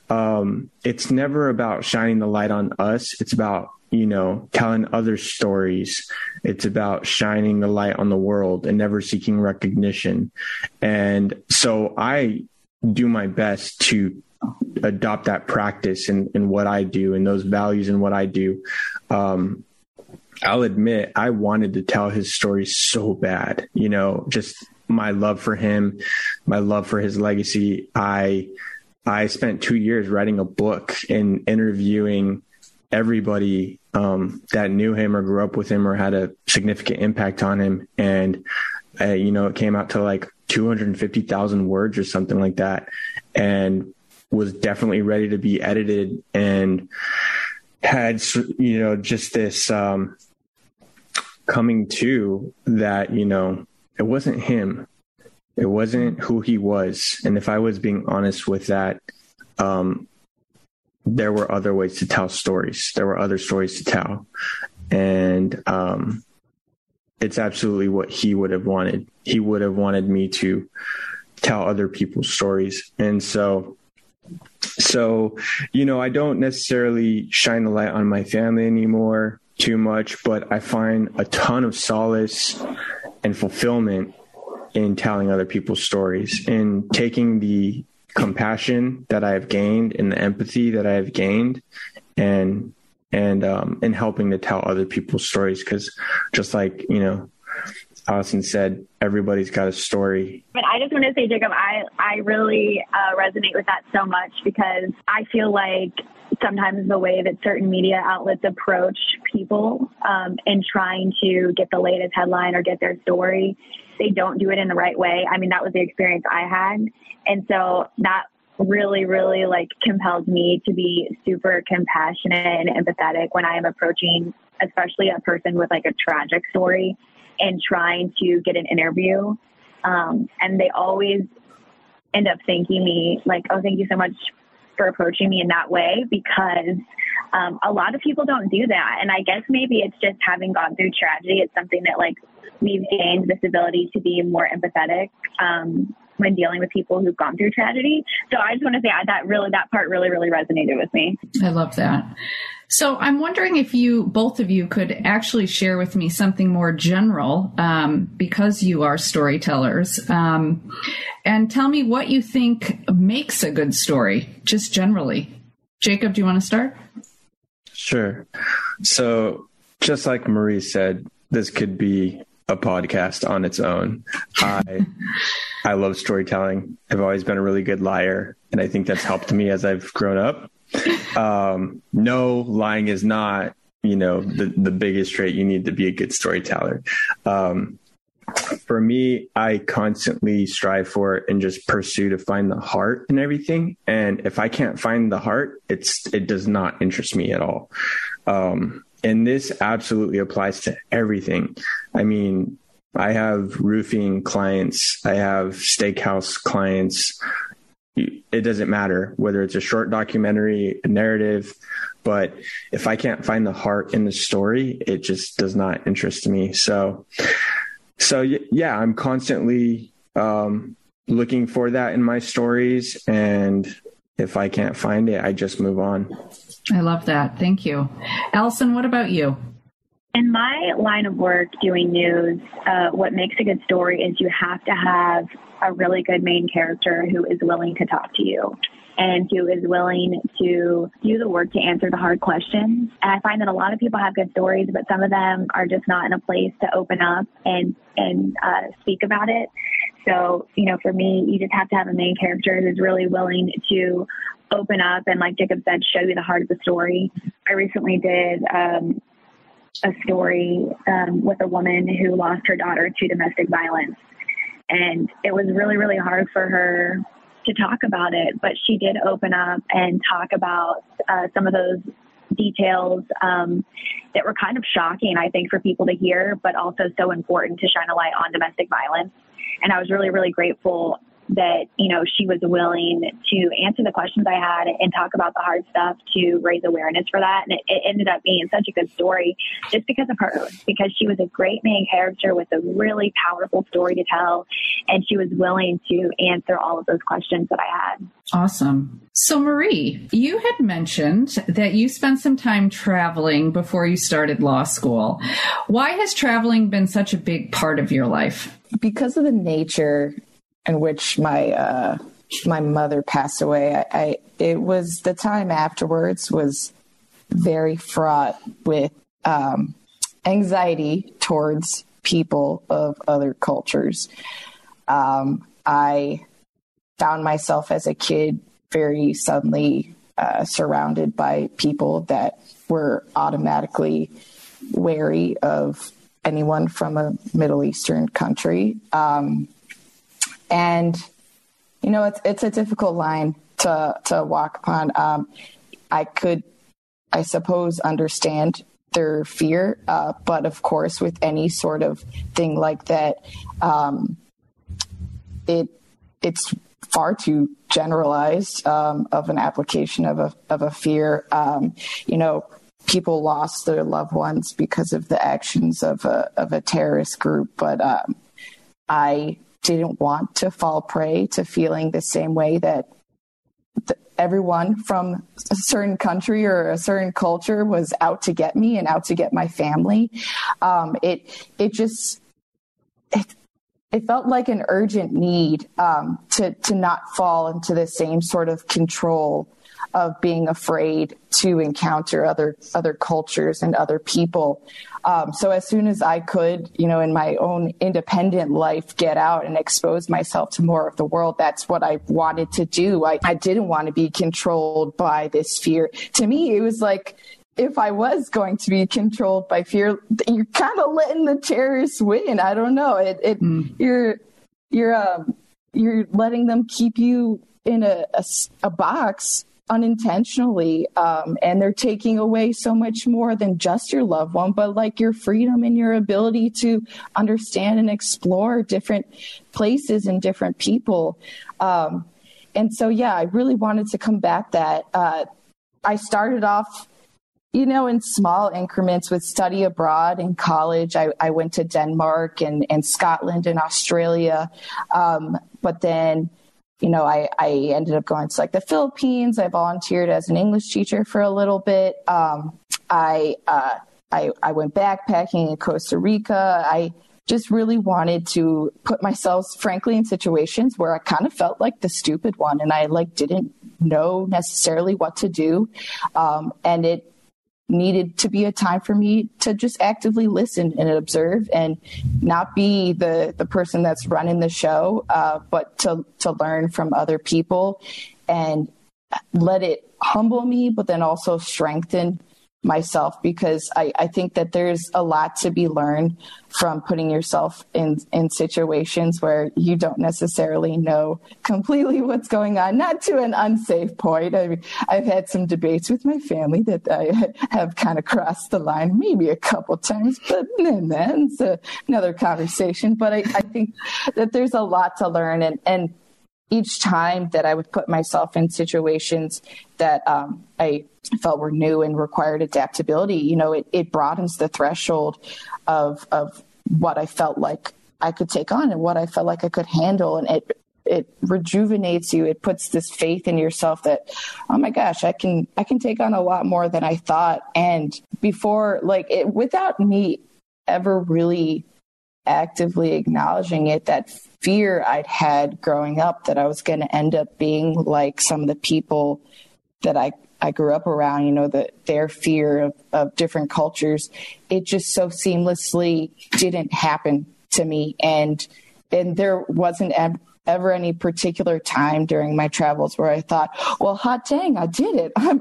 Um, it's never about shining the light on us. It's about you know telling other stories. It's about shining the light on the world and never seeking recognition. And so i do my best to adopt that practice in, in what i do and those values and what i do. Um, I'll admit I wanted to tell his story so bad, you know, just my love for him, my love for his legacy. I I spent two years writing a book and interviewing everybody um, that knew him or grew up with him or had a significant impact on him. And, uh, you know, it came out to like 250,000 words or something like that. And was definitely ready to be edited and had, you know, just this um, coming to that, you know, it wasn't him it wasn't who he was. And if I was being honest with that, um, there were other ways to tell stories. There were other stories to tell. And um, it's absolutely what he would have wanted. He would have wanted me to tell other people's stories. And so, so, you know, I don't necessarily shine the light on my family anymore too much, but I find a ton of solace and fulfillment in telling other people's stories and taking the compassion that I have gained and the empathy that I have gained and and um and helping to tell other people's stories. Because just like you know Allison said everybody's got a story. But I just want to say, Jacob, I I really uh, resonate with that so much because I feel like sometimes the way that certain media outlets approach people um, in trying to get the latest headline or get their story they don't do it in the right way. I mean, that was the experience I had. And so that really, really like compelled me to be super compassionate and empathetic when I am approaching, especially a person with like a tragic story and trying to get an interview. Um, and they always end up thanking me like, oh, thank you so much for approaching me in that way because um, a lot of people don't do that. And I guess maybe it's just having gone through tragedy. It's something that like we've gained this ability to be more empathetic um, when dealing with people who've gone through tragedy. So I just want to say that really that part really really resonated with me. I love that. So I'm wondering if you both of you could actually share with me something more general um, because you are storytellers, um, and tell me what you think makes a good story, just generally. Jacob, do you want to start? Sure. So just like Marie said, this could be a podcast on its own. I I love storytelling. I've always been a really good liar, and I think that's helped me as I've grown up. Um, no, lying is not you know the the biggest trait you need to be a good storyteller. Um, for me, I constantly strive for and just pursue to find the heart in everything. And if I can't find the heart, it's it does not interest me at all. Um, and this absolutely applies to everything. I mean, I have roofing clients, I have steakhouse clients. It doesn't matter whether it's a short documentary, a narrative, but if I can't find the heart in the story, it just does not interest me. So, so yeah, I'm constantly um, looking for that in my stories, and if I can't find it, I just move on. I love that. Thank you. Allison, what about you? In my line of work doing news, uh, what makes a good story is you have to have a really good main character who is willing to talk to you and who is willing to do the work to answer the hard questions. And I find that a lot of people have good stories, but some of them are just not in a place to open up and and uh, speak about it. So, you know, for me, you just have to have a main character who's really willing to open up and, like Jacob said, show you the heart of the story. I recently did um, a story um, with a woman who lost her daughter to domestic violence. And it was really, really hard for her to talk about it, but she did open up and talk about uh, some of those details um, that were kind of shocking, I think, for people to hear, but also so important to shine a light on domestic violence. And I was really, really grateful that you know she was willing to answer the questions I had and talk about the hard stuff to raise awareness for that. And it, it, ended up being such a good story just because of her, because she was a great main character with a really powerful story to tell, and she was willing to answer all of those questions that I had. Awesome. So Marie, you had mentioned that you spent some time traveling before you started law school. Why has traveling been such a big part of your life? Because of the nature in which my uh, my mother passed away, I, I it was the time afterwards was very fraught with um, anxiety towards people of other cultures. Um, I found myself as a kid very suddenly uh, surrounded by people that were automatically wary of anyone from a Middle Eastern country. Um, and you know it's it's a difficult line to to walk upon. Um, I could, I suppose, understand their fear, uh, but of course, with any sort of thing like that, um, it it's far too generalized um, of an application of a of a fear. Um, you know, people lost their loved ones because of the actions of a of a terrorist group, but um, I didn't want to fall prey to feeling the same way that everyone from a certain country or a certain culture was out to get me and out to get my family. Um, it it just it, it felt like an urgent need um, to to not fall into the same sort of control of being afraid to encounter other other cultures and other people. Um, so as soon as I could, you know, in my own independent life, get out and expose myself to more of the world, that's what I wanted to do. I, I didn't want to be controlled by this fear. To me, it was like if I was going to be controlled by fear, you're kind of letting the terrorists win. I don't know. It, it mm. you're you're um, you're letting them keep you in a, a, a box unintentionally um, and they're taking away so much more than just your loved one but like your freedom and your ability to understand and explore different places and different people. Um, and so yeah i really wanted to combat that uh, i started off you know in small increments with study abroad in college. I, I went to denmark and, and scotland and australia. Um, but then you know, I, I ended up going to like the Philippines. I volunteered as an English teacher for a little bit. Um, I, uh, I, I went backpacking in Costa Rica. I just really wanted to put myself, frankly, in situations where I kind of felt like the stupid one, and I like didn't know necessarily what to do. Um, and it needed to be a time for me to just actively listen and observe and not be the the person that's running the show uh, but to to learn from other people and let it humble me but then also strengthen myself because I, I think that there's a lot to be learned from putting yourself in in situations where you don't necessarily know completely what's going on not to an unsafe point. I i've had some debates with my family that i have kind of crossed the line maybe a couple times but then it's another conversation. But I, I think that there's a lot to learn and and each time that I would put myself in situations that um, I felt were new and required adaptability, you know, it, it broadens the threshold of of what I felt like I could take on and what I felt like I could handle, and it it rejuvenates you. It puts this faith in yourself that, oh my gosh, I can I can take on a lot more than I thought. And before, like it, without me ever really actively acknowledging it, that fear I'd had growing up that I was going to end up being like some of the people that I I grew up around, you know, the, their fear of, of different cultures, it just so seamlessly didn't happen to me. And, and there wasn't ever any particular time during my travels where I thought, well, hot dang, I did it. I'm,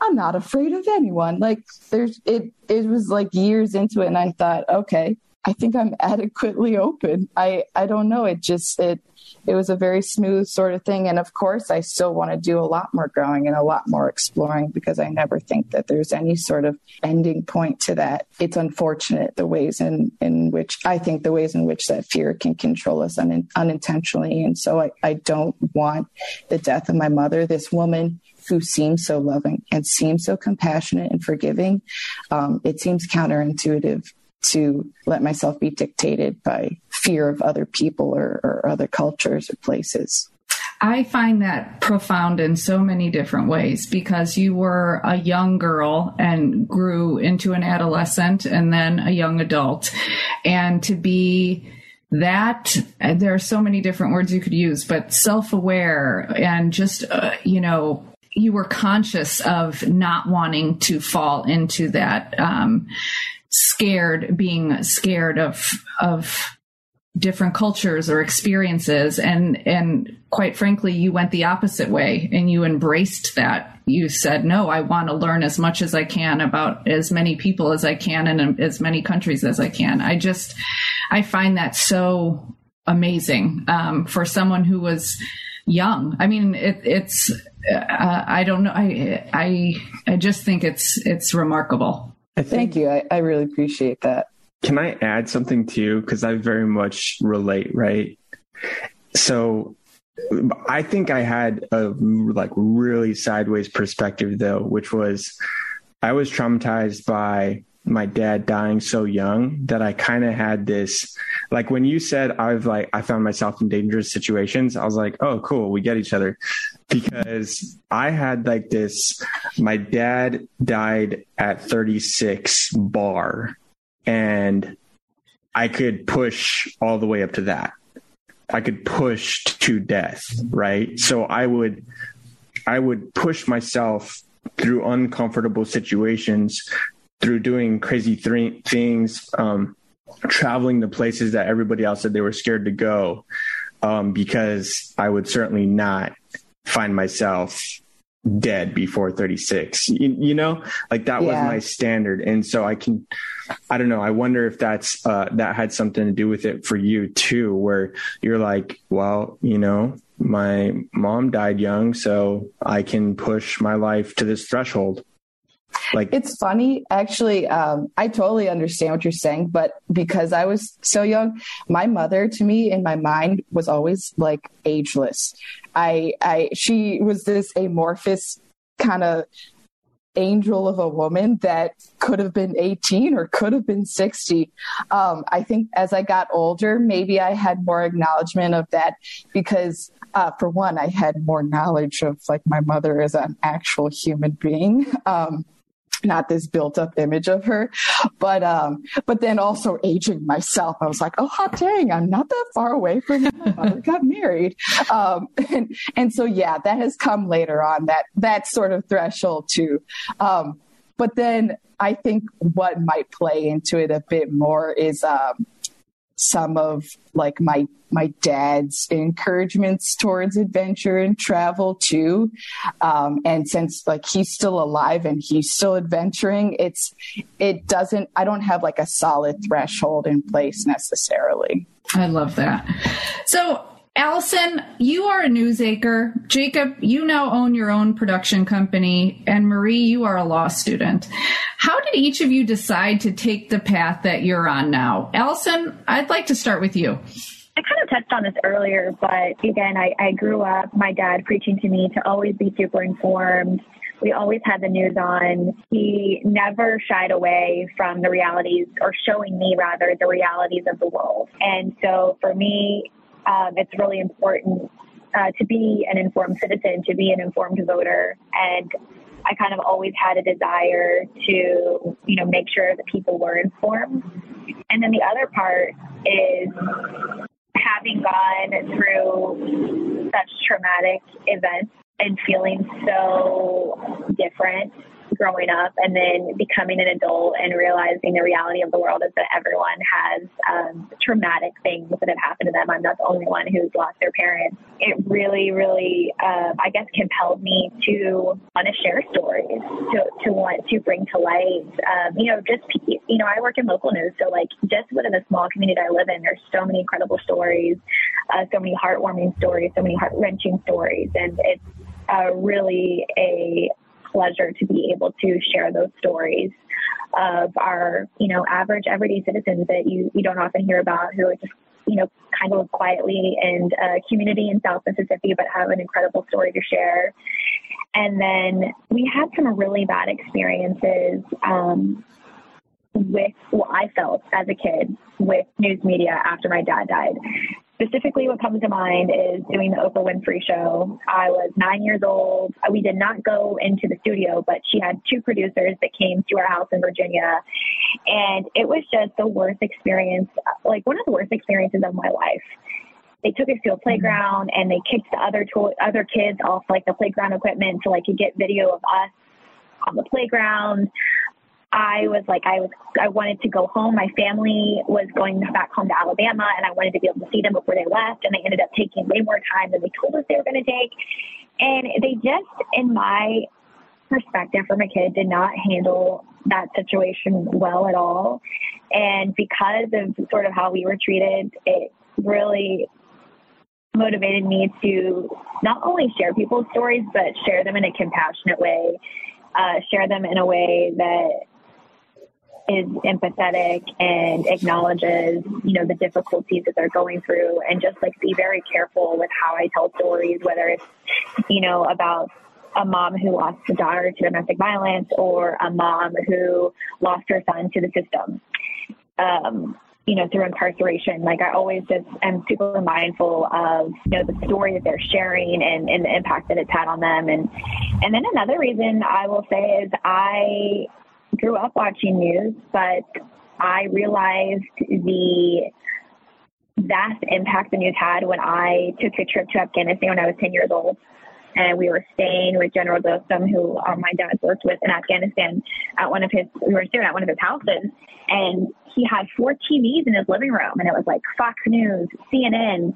I'm not afraid of anyone. Like there's, it, it was like years into it. And I thought, okay, I think I'm adequately open. I, I don't know. It just, it, it was a very smooth sort of thing. And of course, I still want to do a lot more growing and a lot more exploring because I never think that there's any sort of ending point to that. It's unfortunate the ways in, in which I think the ways in which that fear can control us un, unintentionally. And so I, I don't want the death of my mother, this woman who seems so loving and seems so compassionate and forgiving. Um, it seems counterintuitive to let myself be dictated by fear of other people or, or other cultures or places. I find that profound in so many different ways because you were a young girl and grew into an adolescent and then a young adult. And to be that, there are so many different words you could use, but self aware and just, uh, you know, you were conscious of not wanting to fall into that um, scared, being scared of of different cultures or experiences. And and quite frankly you went the opposite way and you embraced that. You said no i want to learn as much as i can about as many people as i can and as many countries as i can. I just i find that so amazing um, for someone who was young. I mean it, it's uh, i don't know. I i i just think it's it's remarkable I Thank you. I, I really appreciate that. Can I add something too? Because I very much relate, right? So I think I had a like really sideways perspective though, which was I was traumatized by my dad dying so young that I kind of had this like when you said I've like I found myself in dangerous situations, I was like, oh cool, we get each other. Because I had like this my dad died at 36 bar and I could push all the way up to that. I could push to death, right? So I would I would push myself through uncomfortable situations through doing crazy th- things, um, traveling the places that everybody else said they were scared to go, um, because I would certainly not find myself dead before 36 you, you know like that yeah. was my standard. And so i can i don't know i wonder if that's uh that had something to do with it for you too where you're like well you know my mom died young so i can push my life to this threshold like it's funny, actually. Um, I totally understand what you're saying, but because I was so young, my mother to me in my mind was always like ageless. I, I, she was this amorphous kind of angel of a woman that could have been 18 or could have been 60. Um, I think as I got older, maybe I had more acknowledgement of that because, uh, for one, I had more knowledge of like my mother as an actual human being. Um, not this built up image of her, but um, but then also aging myself. I was like, oh hot dang, I'm not that far away from when my mother got married, um, and and so yeah, that has come later on that that sort of threshold too. Um, but then I think what might play into it a bit more is um, some of like my my dad's encouragements towards adventure and travel too. Um, and since like he's still alive and he's still adventuring, it's it doesn't. I don't have like a solid threshold in place necessarily. I love that. So Allison, you are a news anchor. Jacob, you now own your own production company. And Marie, you are a law student. How did each of you decide to take the path that you're on now? Allison, I'd like to start with you. I kind of touched on this earlier, but again, I, I grew up, my dad preaching to me to always be super informed. We always had the news on. He never shied away from the realities, or showing me rather, the realities of the world. And so for me, um, it's really important uh, to be an informed citizen, to be an informed voter, and I kind of always had a desire to, you know, make sure that people were informed. And then the other part is having gone through such traumatic events and feeling so different growing up and then becoming an adult and realizing the reality of the world is that everyone has um, traumatic things that have happened to them. I'm not the only one who's lost their parents. It really, really, uh, I guess, compelled me to want to share stories, to, to want to bring to light, um, you know, just, you know, I work in local news. So, like, just within the small community I live in, there's so many incredible stories, uh, so many heartwarming stories, so many heart wrenching stories. And it's uh, really a pleasure to be able to share those stories of our, you know, average everyday citizens that you, you don't often hear about who are just, you know, kind of quietly in a community in South Mississippi, but have an incredible story to share. And then we had some really bad experiences um, with what I felt as a kid with news media after my dad died specifically what comes to mind is doing the Oprah Winfrey show. I was nine years old. We did not go into the studio, but she had two producers that came to our house in Virginia. And it was just the worst experience, like one of the worst experiences of my life. They took us to a playground and they kicked the other to- other kids off like the playground equipment so like could get video of us on the playground. I was like, I was, I wanted to go home. My family was going back home to Alabama, and I wanted to be able to see them before they left. And they ended up taking way more time than they told us they were going to take. And they just, in my perspective from a kid, did not handle that situation well at all. And because of sort of how we were treated, it really motivated me to not only share people's stories, but share them in a compassionate way, uh, share them in a way that is empathetic and acknowledges, you know, the difficulties that they're going through and just like be very careful with how I tell stories, whether it's, you know, about a mom who lost a daughter to domestic violence or a mom who lost her son to the system. Um, you know, through incarceration. Like I always just am super mindful of, you know, the story that they're sharing and, and the impact that it's had on them. And and then another reason I will say is I grew up watching news, but I realized the vast impact the news had when I took a trip to Afghanistan when I was 10 years old. And we were staying with General Dostum, who uh, my dad worked with in Afghanistan, at one of his, we were staying at one of his houses. And he had four TVs in his living room, and it was like Fox News, CNN,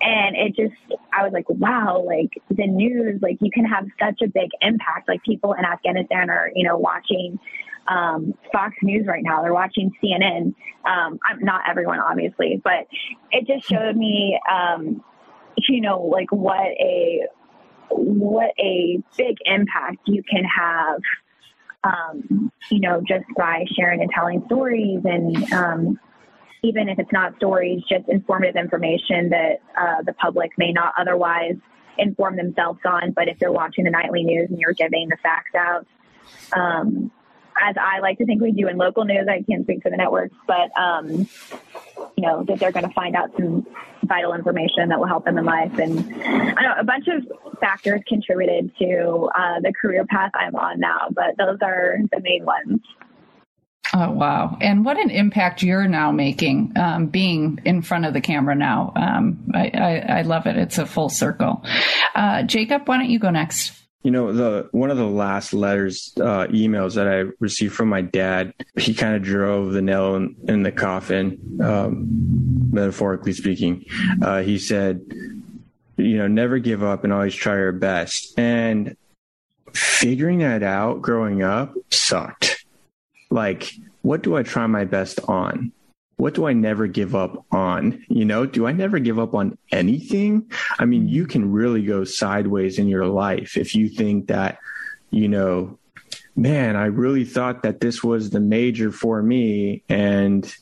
and it just i was like wow like the news like you can have such a big impact like people in afghanistan are you know watching um, Fox News right now. They're watching CNN. Um, I'm not everyone, obviously, but it just showed me, um, you know, like what a what a big impact you can have. Um, you know, just by sharing and telling stories, and um, even if it's not stories, just informative information that uh, the public may not otherwise inform themselves on. But if you're watching the nightly news and you're giving the facts out, um, as I like to think we do in local news. I can't speak for the networks, but um, you know that they're going to find out some vital information that will help them in life. And I know a bunch of factors contributed to uh, the career path I'm on now, but those are the main ones. Oh, wow. And what an impact you're now making, um, being in front of the camera now. Um, I, I, I, love it. It's a full circle. Uh, Jacob, why don't you go next? You know, the one of the last letters, uh, emails that I received from my dad, he kind of drove the nail in, in the coffin, um, metaphorically speaking. Uh, he said, you know, never give up and always try your best. And figuring that out growing up sucked. Like, what do I try my best on? What do I never give up on? You know, do I never give up on anything? I mean, you can really go sideways in your life if you think that, you know, man, I really thought that this was the major for me. And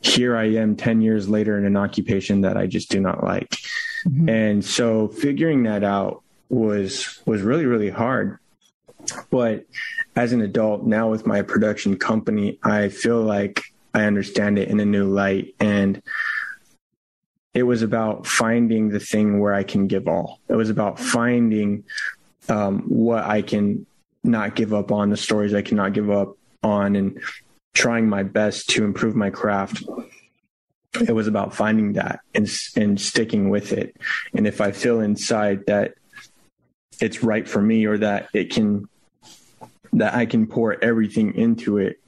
here I am 10 years later in an occupation that I just do not like. Mm-hmm. And so figuring that out was, was really, really hard. But as an adult now with my production company, I feel like I understand it in a new light. And it was about finding the thing where I can give all. It was about finding um, what I can not give up on, the stories I cannot give up on, and trying my best to improve my craft. It was about finding that and and sticking with it. And if I feel inside that it's right for me or that it can that I can pour everything into it,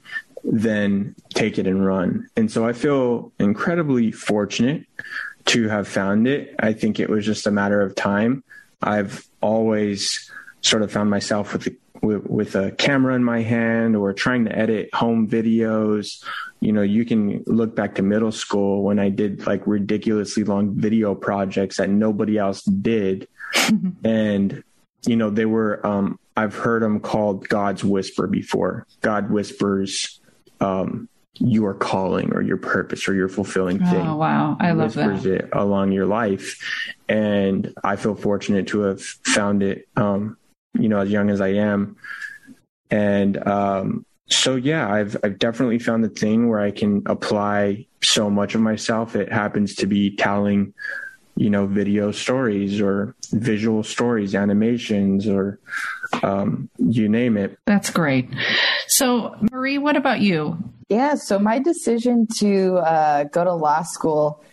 then take it and run. And so I feel incredibly fortunate to have found it. I think it was just a matter of time. I've always sort of found myself with, with, with a camera in my hand or trying to edit home videos. You know, you can look back to middle school when I did like ridiculously long video projects that nobody else did. and, you know, they were, um, I've heard them called God's whisper before. God whispers, um, your calling or your purpose or your fulfilling thing. Oh wow, I love that. it along your life, and I feel fortunate to have found it. Um, you know, as young as I am, and um, so yeah, I've I've definitely found the thing where I can apply so much of myself. It happens to be telling, you know, video stories or visual stories, animations, or um, you name it. That's great. So, Marie, what about you? Yeah, so my decision to uh, go to law school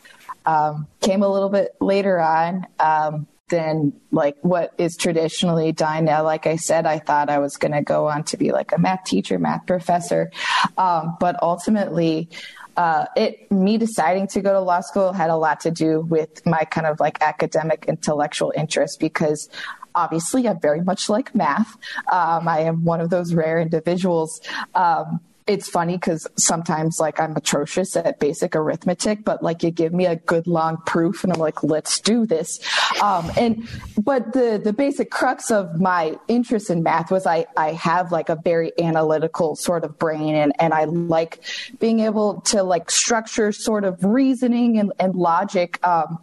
um, came a little bit later on um, than like what is traditionally done. Now, like I said, I thought I was going to go on to be like a math teacher, math professor, um, but ultimately. Uh, it me deciding to go to law school had a lot to do with my kind of like academic intellectual interest because obviously I very much like math. Um, I am one of those rare individuals. Um, it's funny because sometimes like I'm atrocious at basic arithmetic, but like you give me a good long proof and I'm like, let's do this. Um, and, but the, the basic crux of my interest in math was I, I have like a very analytical sort of brain and, and I like being able to like structure sort of reasoning and, and logic. Um,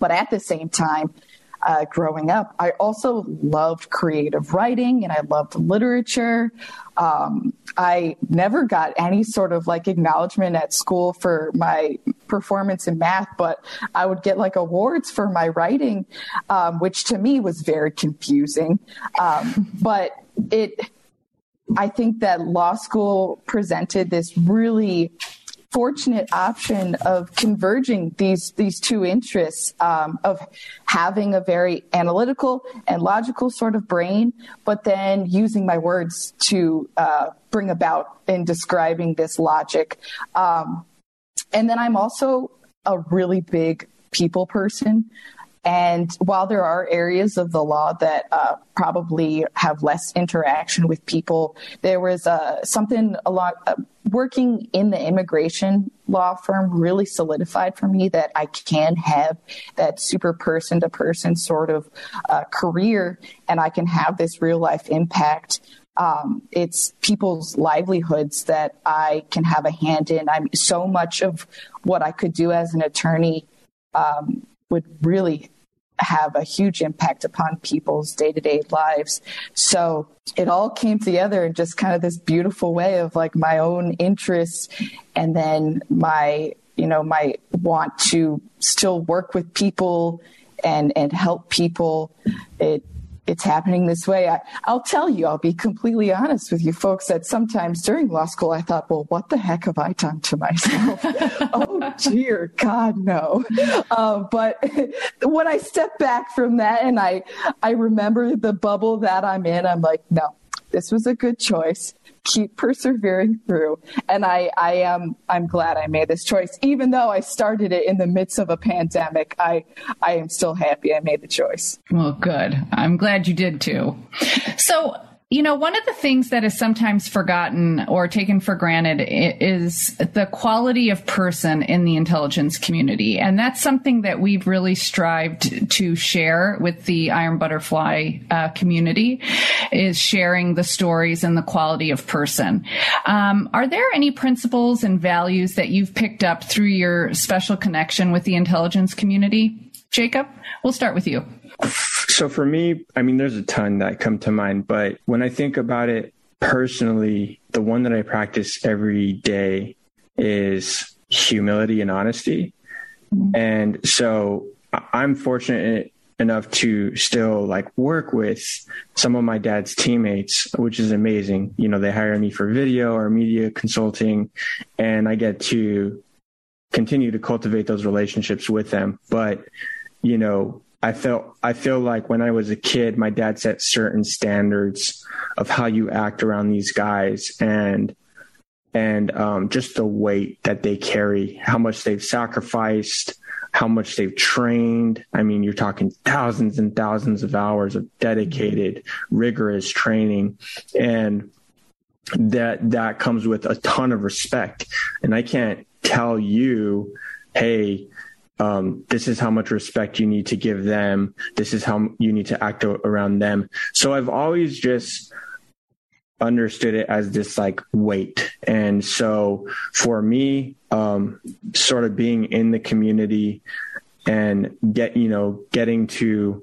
but at the same time, uh, growing up. I also loved creative writing and I loved literature. Um, I never got any sort of like acknowledgement at school for my performance in math, but I would get like awards for my writing, um, which to me was very confusing. Um, but it, I think that law school presented this really fortunate option of converging these these two interests um, of having a very analytical and logical sort of brain, but then using my words to uh, bring about in describing this logic. Um, and then I'm also a really big people person. And while there are areas of the law that uh, probably have less interaction with people, there was uh, something a lot uh, working in the immigration law firm really solidified for me that I can have that super person to person sort of uh, career, and I can have this real life impact um, it's people's livelihoods that I can have a hand in. I'm so much of what I could do as an attorney um, would really have a huge impact upon people's day to day lives. So it all came together in just kind of this beautiful way of like my own interests and then my, you know, my want to still work with people and, and help people. It, it's happening this way. I, will tell you, I'll be completely honest with you folks that sometimes during law school, I thought, well, what the heck have I done to myself? oh, dear God, no. Uh, but when I step back from that and I, I remember the bubble that I'm in, I'm like, no, this was a good choice keep persevering through. And I, I am, I'm glad I made this choice, even though I started it in the midst of a pandemic. I, I am still happy I made the choice. Well, good. I'm glad you did too. So you know, one of the things that is sometimes forgotten or taken for granted is the quality of person in the intelligence community. And that's something that we've really strived to share with the Iron Butterfly uh, community is sharing the stories and the quality of person. Um, are there any principles and values that you've picked up through your special connection with the intelligence community? Jacob, we'll start with you. So for me, I mean, there's a ton that come to mind, but when I think about it personally, the one that I practice every day is humility and honesty. Mm-hmm. And so I'm fortunate enough to still like work with some of my dad's teammates, which is amazing. You know, they hire me for video or media consulting, and I get to continue to cultivate those relationships with them. But, you know, I felt I feel like when I was a kid, my dad set certain standards of how you act around these guys and and um, just the weight that they carry, how much they've sacrificed, how much they've trained. I mean, you're talking thousands and thousands of hours of dedicated, rigorous training. And that that comes with a ton of respect. And I can't tell you, hey, um, this is how much respect you need to give them. This is how you need to act around them. So I've always just understood it as this like weight. And so for me, um, sort of being in the community and get, you know, getting to,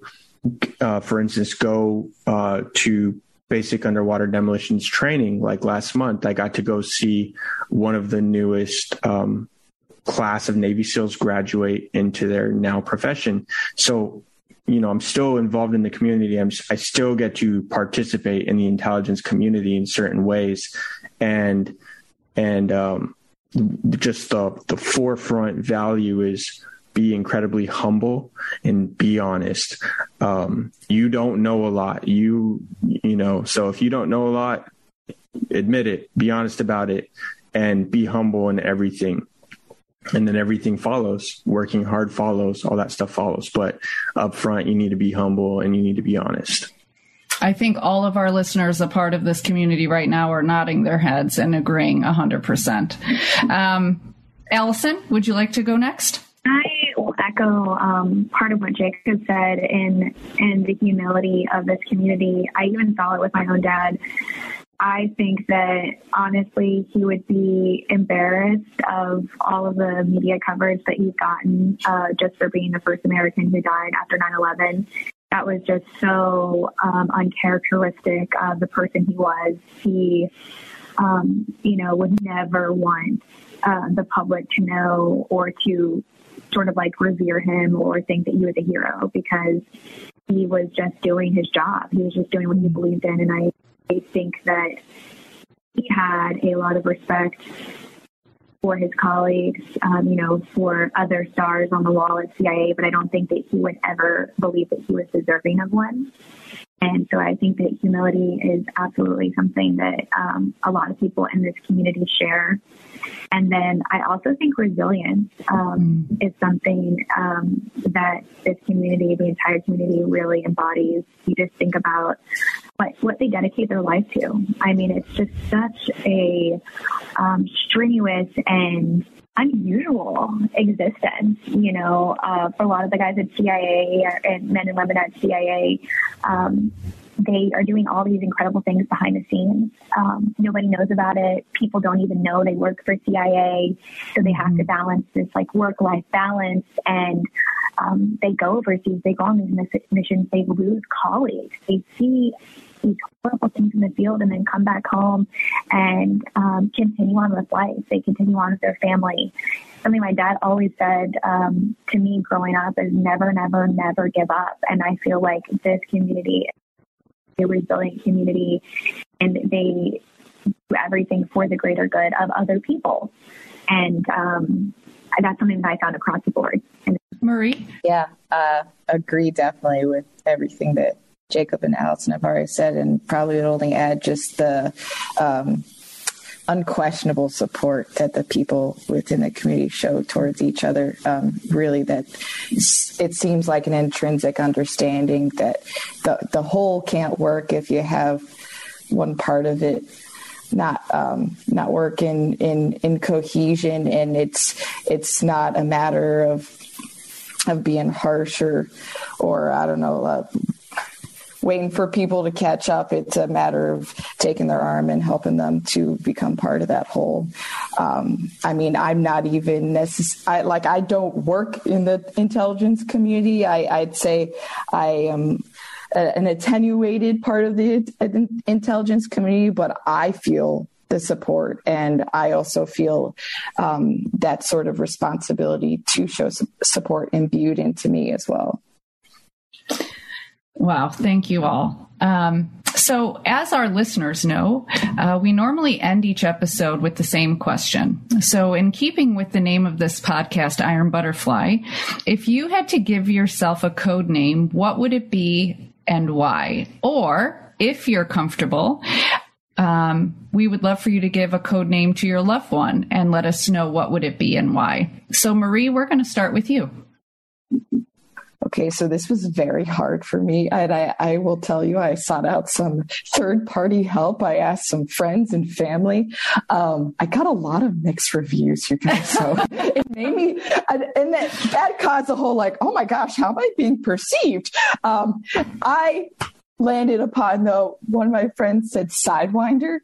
uh, for instance, go uh, to basic underwater demolitions training like last month, I got to go see one of the newest um, class of Navy SEALs graduate into their now profession. So you know, I'm still involved in the community. I'm, I still get to participate in the intelligence community in certain ways, and and um, just the the forefront value is be incredibly humble and be honest. Um, you don't know a lot. You you know, so if you don't know a lot, admit it. Be honest about it, and be humble in everything and then everything follows working hard follows all that stuff follows but up front you need to be humble and you need to be honest I think all of our listeners, a part of this community right now, are nodding their heads and agreeing 100%. Um, Allison, would you like to go next? I will echo um, part of what Jacob said in in the humility of this community. I even saw it with my own dad. I think that honestly, he would be embarrassed of all of the media coverage that he's gotten uh, just for being the first American who died after 9 11. That was just so um, uncharacteristic of the person he was. He, um, you know, would never want uh, the public to know or to sort of like revere him or think that he was a hero because he was just doing his job. He was just doing what he believed in. And I I think that he had a lot of respect for his colleagues, um, you know, for other stars on the wall at CIA, but I don't think that he would ever believe that he was deserving of one. And so I think that humility is absolutely something that um, a lot of people in this community share. And then I also think resilience um, mm. is something um, that this community, the entire community, really embodies. You just think about what, what they dedicate their life to. I mean, it's just such a um, strenuous and unusual existence, you know, uh, for a lot of the guys at CIA and men and women at CIA. Um, they are doing all these incredible things behind the scenes. Um, nobody knows about it. People don't even know they work for CIA. So they have to mm-hmm. balance this like work life balance and um, they go overseas, they go on these missions, they lose colleagues, they see these horrible things in the field and then come back home and um, continue on with life. They continue on with their family. Something my dad always said um, to me growing up is never, never, never give up. And I feel like this community a resilient community and they do everything for the greater good of other people. And um, that's something that I found across the board. And- Marie? Yeah, uh, agree definitely with everything that Jacob and Allison have already said, and probably would only add just the um, unquestionable support that the people within the community show towards each other. Um, really, that it seems like an intrinsic understanding that the the whole can't work if you have one part of it not um, not working in in cohesion, and it's it's not a matter of of being harsh or or I don't know. Uh, waiting for people to catch up. It's a matter of taking their arm and helping them to become part of that whole. Um, I mean, I'm not even necessarily like I don't work in the intelligence community. I, would say I am an attenuated part of the intelligence community, but I feel the support. And I also feel um, that sort of responsibility to show support imbued into me as well. Wow, thank you all. Um, so, as our listeners know, uh, we normally end each episode with the same question. So, in keeping with the name of this podcast, Iron Butterfly, if you had to give yourself a code name, what would it be and why? Or, if you're comfortable, um, we would love for you to give a code name to your loved one and let us know what would it be and why. So, Marie, we're going to start with you. Okay, so this was very hard for me. And I, I will tell you, I sought out some third party help. I asked some friends and family. Um, I got a lot of mixed reviews, you guys. So it made me, and, that, that caused a whole like, oh my gosh, how am I being perceived? Um, I landed upon though, one of my friends said Sidewinder.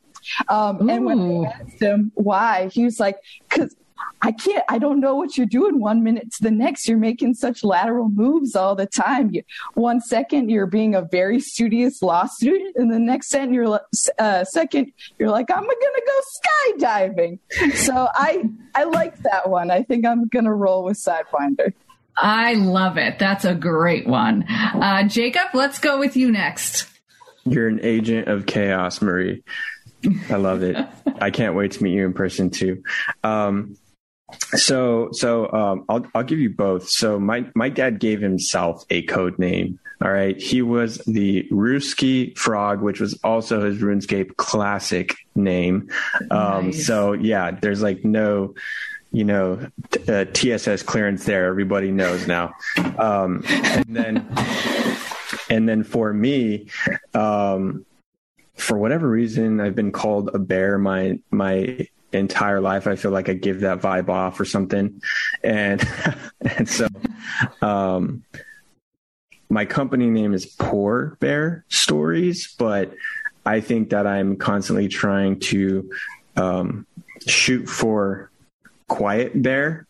Um, and when I asked him why, he was like, because I can't, I don't know what you're doing one minute to the next. You're making such lateral moves all the time. You, one second, you're being a very studious law student, and the next second, you're, uh, second, you're like, I'm going to go skydiving. So I, I like that one. I think I'm going to roll with Sidewinder. I love it. That's a great one. Uh, Jacob, let's go with you next. You're an agent of chaos, Marie. I love it. I can't wait to meet you in person too. Um, so, so um, I'll I'll give you both. So my my dad gave himself a code name. All right, he was the Ruski Frog, which was also his RuneScape classic name. Um, nice. So yeah, there's like no you know, uh, TSS clearance there. Everybody knows now. Um, and then, and then for me, um, for whatever reason, I've been called a bear my my entire life. I feel like I give that vibe off or something, and and so, um, my company name is Poor Bear Stories, but I think that I'm constantly trying to um, shoot for Quiet Bear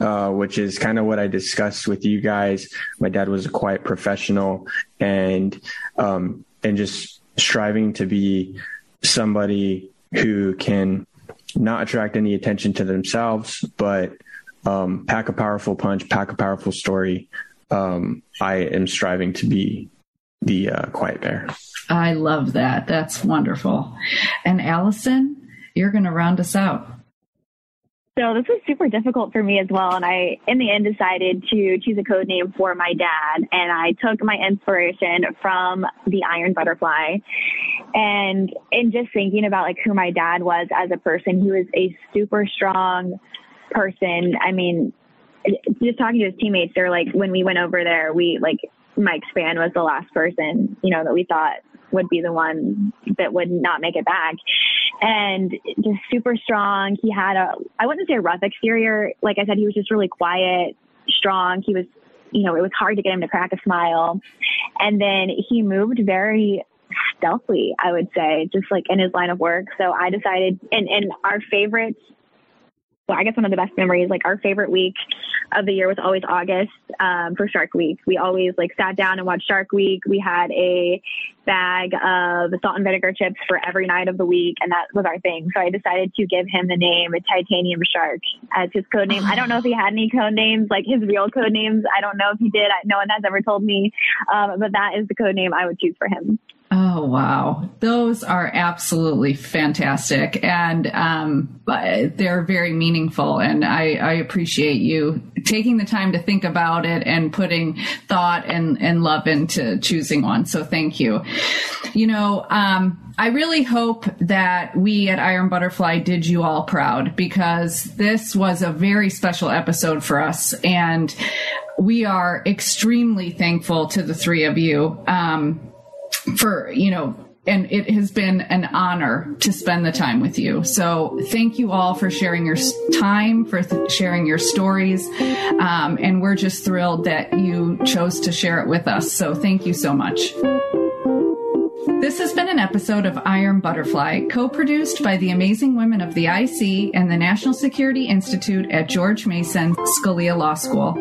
uh, which is kind of what I discussed with you guys. My dad was a quiet professional, and um, and just striving to be somebody who can not attract any attention to themselves, but um, pack a powerful punch, pack a powerful story. Um, I am striving to be the uh, quiet bear. I love that. That's wonderful. And Allison, you're going to round us out. So this was super difficult for me as well. And I, in the end, decided to choose a code name for my dad. And I took my inspiration from the Iron Butterfly. And in just thinking about like who my dad was as a person, he was a super strong person. I mean, just talking to his teammates, they're like, when we went over there, we like, Mike Spann was the last person, you know, that we thought would be the one that would not make it back. And just super strong. He had a, I wouldn't say a rough exterior. Like I said, he was just really quiet, strong. He was, you know, it was hard to get him to crack a smile. And then he moved very stealthily, I would say, just like in his line of work. So I decided, and, and our favorite well, I guess one of the best memories, like our favorite week of the year was always August um, for Shark Week. We always like sat down and watched Shark Week. We had a bag of salt and vinegar chips for every night of the week, and that was our thing. So I decided to give him the name Titanium Shark as his code name. I don't know if he had any code names, like his real code names. I don't know if he did. No one has ever told me, um, but that is the code name I would choose for him. Oh wow, those are absolutely fantastic, and um, they're very meaningful. And I, I, appreciate you taking the time to think about it and putting thought and, and love into choosing one. So thank you. You know, um, I really hope that we at Iron Butterfly did you all proud because this was a very special episode for us, and we are extremely thankful to the three of you. Um, for, you know, and it has been an honor to spend the time with you. So thank you all for sharing your time, for th- sharing your stories. Um, and we're just thrilled that you chose to share it with us. So thank you so much. This has been an episode of Iron Butterfly, co produced by the amazing women of the IC and the National Security Institute at George Mason Scalia Law School.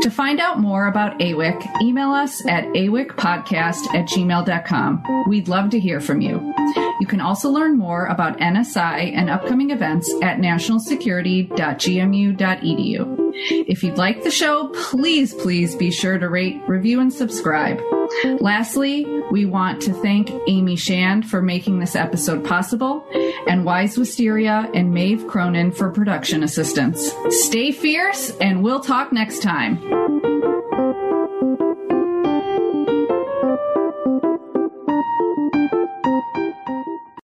To find out more about AWIC, email us at awicpodcast at gmail.com. We'd love to hear from you. You can also learn more about NSI and upcoming events at nationalsecurity.gmu.edu. If you'd like the show, please, please be sure to rate, review, and subscribe. Lastly, we want to thank Amy Shand for making this episode possible, and Wise Wisteria and Maeve Cronin for production assistance. Stay fierce, and we'll talk next time.